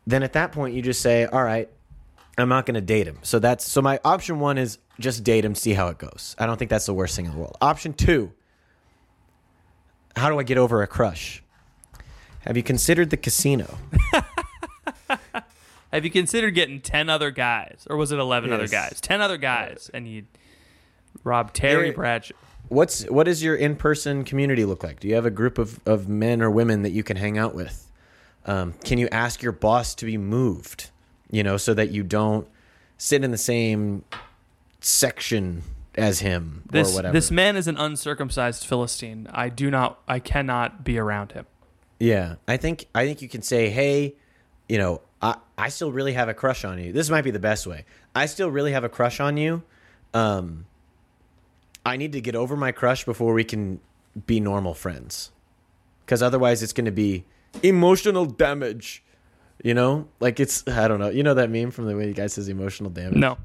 then at that point you just say, "All right, I'm not going to date him." So that's so my option 1 is just date him, see how it goes. I don't think that's the worst thing in the world. Option 2, how do I get over a crush? Have you considered the casino? Have you considered getting ten other guys, or was it eleven other guys? Ten other guys, and you rob Terry Pratchett. What's what does your in-person community look like? Do you have a group of, of men or women that you can hang out with? Um, can you ask your boss to be moved? You know, so that you don't sit in the same section as him This or whatever. this man is an uncircumcised Philistine. I do not. I cannot be around him. Yeah, I think I think you can say, "Hey, you know, I I still really have a crush on you." This might be the best way. I still really have a crush on you. Um, I need to get over my crush before we can be normal friends, because otherwise it's going to be emotional damage. You know, like it's I don't know. You know that meme from the way the guy says emotional damage. No.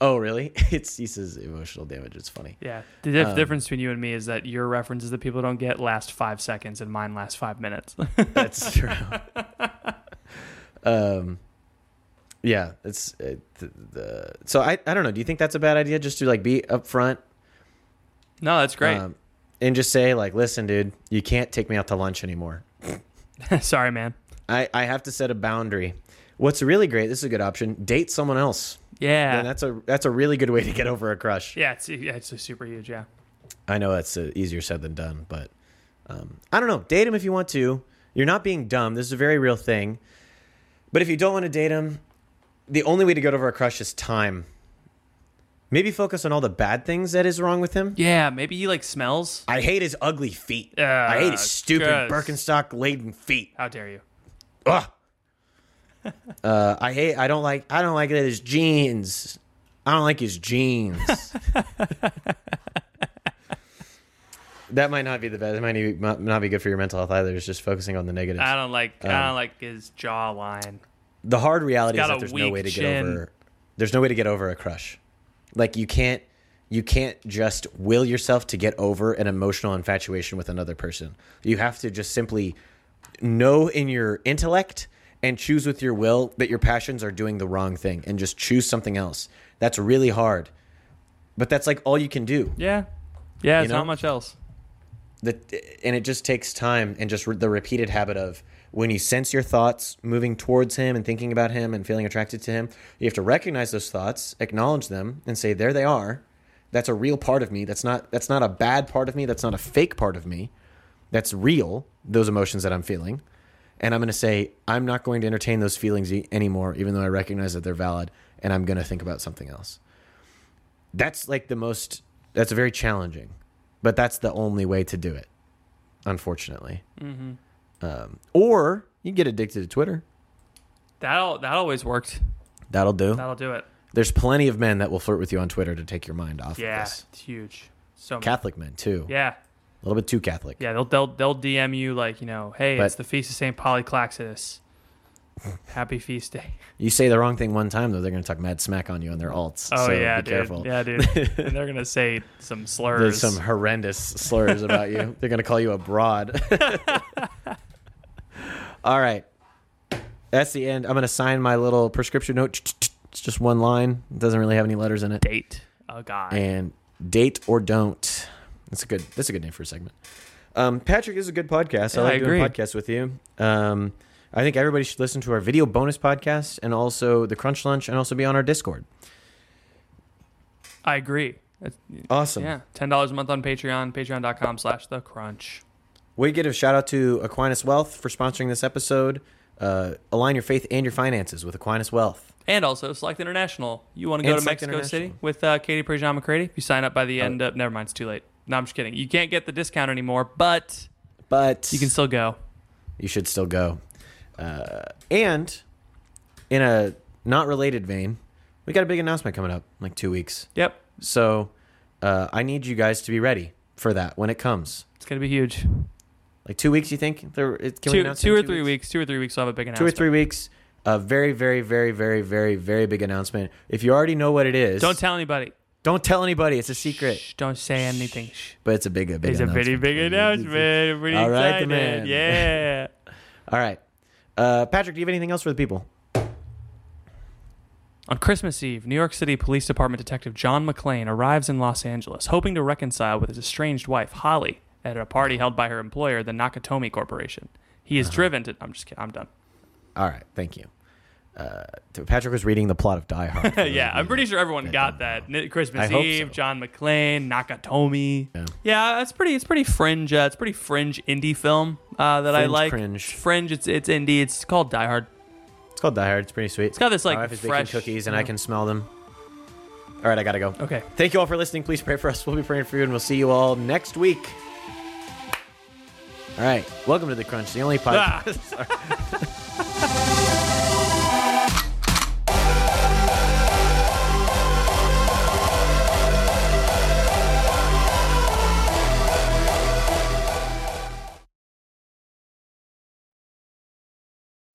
Oh, really? It's he says emotional damage. It's funny. Yeah. The dif- Um, difference between you and me is that your references that people don't get last five seconds, and mine last five minutes. That's true. Um, yeah, it's uh, the, the so I I don't know. Do you think that's a bad idea? Just to like be upfront. no, that's great. Um, and just say like, listen, dude, you can't take me out to lunch anymore. Sorry, man. I, I have to set a boundary. What's really great, this is a good option, date someone else. Yeah. And that's a that's a really good way to get over a crush. yeah, it's yeah, it's super huge. Yeah. I know that's uh, easier said than done, but um, I don't know. Date him if you want to. You're not being dumb. This is a very real thing. But if you don't want to date him, the only way to get over a crush is time. Maybe focus on all the bad things that is wrong with him. Yeah, maybe he like smells. I hate his ugly feet. Uh, I hate his stupid gross. Birkenstock laden feet. How dare you? Ugh. uh, I hate. I don't like. I don't like that his jeans. I don't like his jeans. that might not be the best. It might be- might not be good for your mental health either. It's just focusing on the negatives. I don't like Um, I don't like his jawline. the hard reality is that there's no way to get over. There's no way to get over a crush. Like you can't. You can't just will yourself to get over an emotional infatuation with another person. You have to just simply know in your intellect and choose with your will that your passions are doing the wrong thing and just choose something else. That's really hard. But that's like all you can do. Yeah. Yeah, it's know? not much else. The, and it just takes time and just re- the repeated habit of when you sense your thoughts moving towards him and thinking about him and feeling attracted to him, you have to recognize those thoughts, acknowledge them, and say, "There they are. That's a real part of me. That's not that's not a bad part of me. That's not a fake part of me. That's real. Those emotions that I'm feeling." And I'm going to say, I'm not going to entertain those feelings e- anymore, even though I recognize that they're valid, and I'm going to think about something else. That's like the most, that's very challenging, but that's the only way to do it, unfortunately. Um, or you get addicted to Twitter. That that always worked. That'll do. That'll do it. There's plenty of men that will flirt with you on Twitter to take your mind off Yeah, of this. it's huge. So many. Catholic men, too. Yeah. A little bit too Catholic. Yeah, they'll they'll they'll DM you like, you know, hey, But- it's the feast of St. Polyclaxis. Happy feast day. You say the wrong thing one time, though, they're going to talk mad smack on you on their alts. Oh so yeah, be dude. careful. Yeah, dude. and they're gonna say some slurs. There's some horrendous slurs about you. They're going to call you a broad. All right. That's the end. I'm going to sign my little prescription note. It's just one line. It doesn't really have any letters in it. date Oh god. And date or don't. That's a good that's a good name for a segment. Um, Patrick is a good podcast. Yeah, I I like doing podcasts with you. Um, I think everybody should listen to our video bonus podcast and also the Crunch Lunch and also be on our Discord. I agree. Awesome. Yeah, ten dollars a month on Patreon. Patreon.com slash the crunch. We give a shout out to Aquinas Wealth for sponsoring this episode. Uh, align your faith and your finances with Aquinas Wealth. And also Select International. You want to go And to Select Mexico City with uh, Katie Prejean McCready? If you sign up by the Oh. end of never mind, it's too late. No, I'm just kidding. You can't get the discount anymore, but But you can still go. you should still go. Uh, and in a not related vein, we got a big announcement coming up in like two weeks. Yep, So uh, I need you guys to be ready for that when it comes. it's gonna be huge. Like two weeks, you think? There, it, can we Two, announce two or three weeks? Two or three weeks. I'll have a big announcement. Two or three weeks. A very, very, very, very, very, very big announcement. If you already know what it is, Don't tell anybody. don't tell anybody. It's a secret, Shh, don't say anything. Shh. but it's a big, a big. It's a pretty big announcement. All right, man. Yeah. All right, uh, Patrick. Do you have anything else for the people? On Christmas Eve, New York City Police Department Detective John McClane arrives in Los Angeles, hoping to reconcile with his estranged wife, Holly, at a party held by her employer, the Nakatomi Corporation. He Uh-huh. is driven to. I'm just kidding. I'm done. All right, thank you. Uh, Patrick was reading the plot of Die Hard. yeah, I'm pretty sure everyone got don't know. that. Christmas I Eve, so. John McClane, Nakatomi. Yeah. Yeah, it's pretty. It's pretty fringe. Uh, it's pretty fringe indie film uh, that I like. cringe. It's fringe. It's it's indie. It's called Die Hard. It's called Die Hard. It's pretty sweet. It's got this like My wife is fresh baking cookies, and you I can smell them. All right, I gotta go. Okay. Thank you all for listening. Please pray for us. We'll be praying for you, and we'll see you all next week. All right, welcome to the Crunch, the only Ah.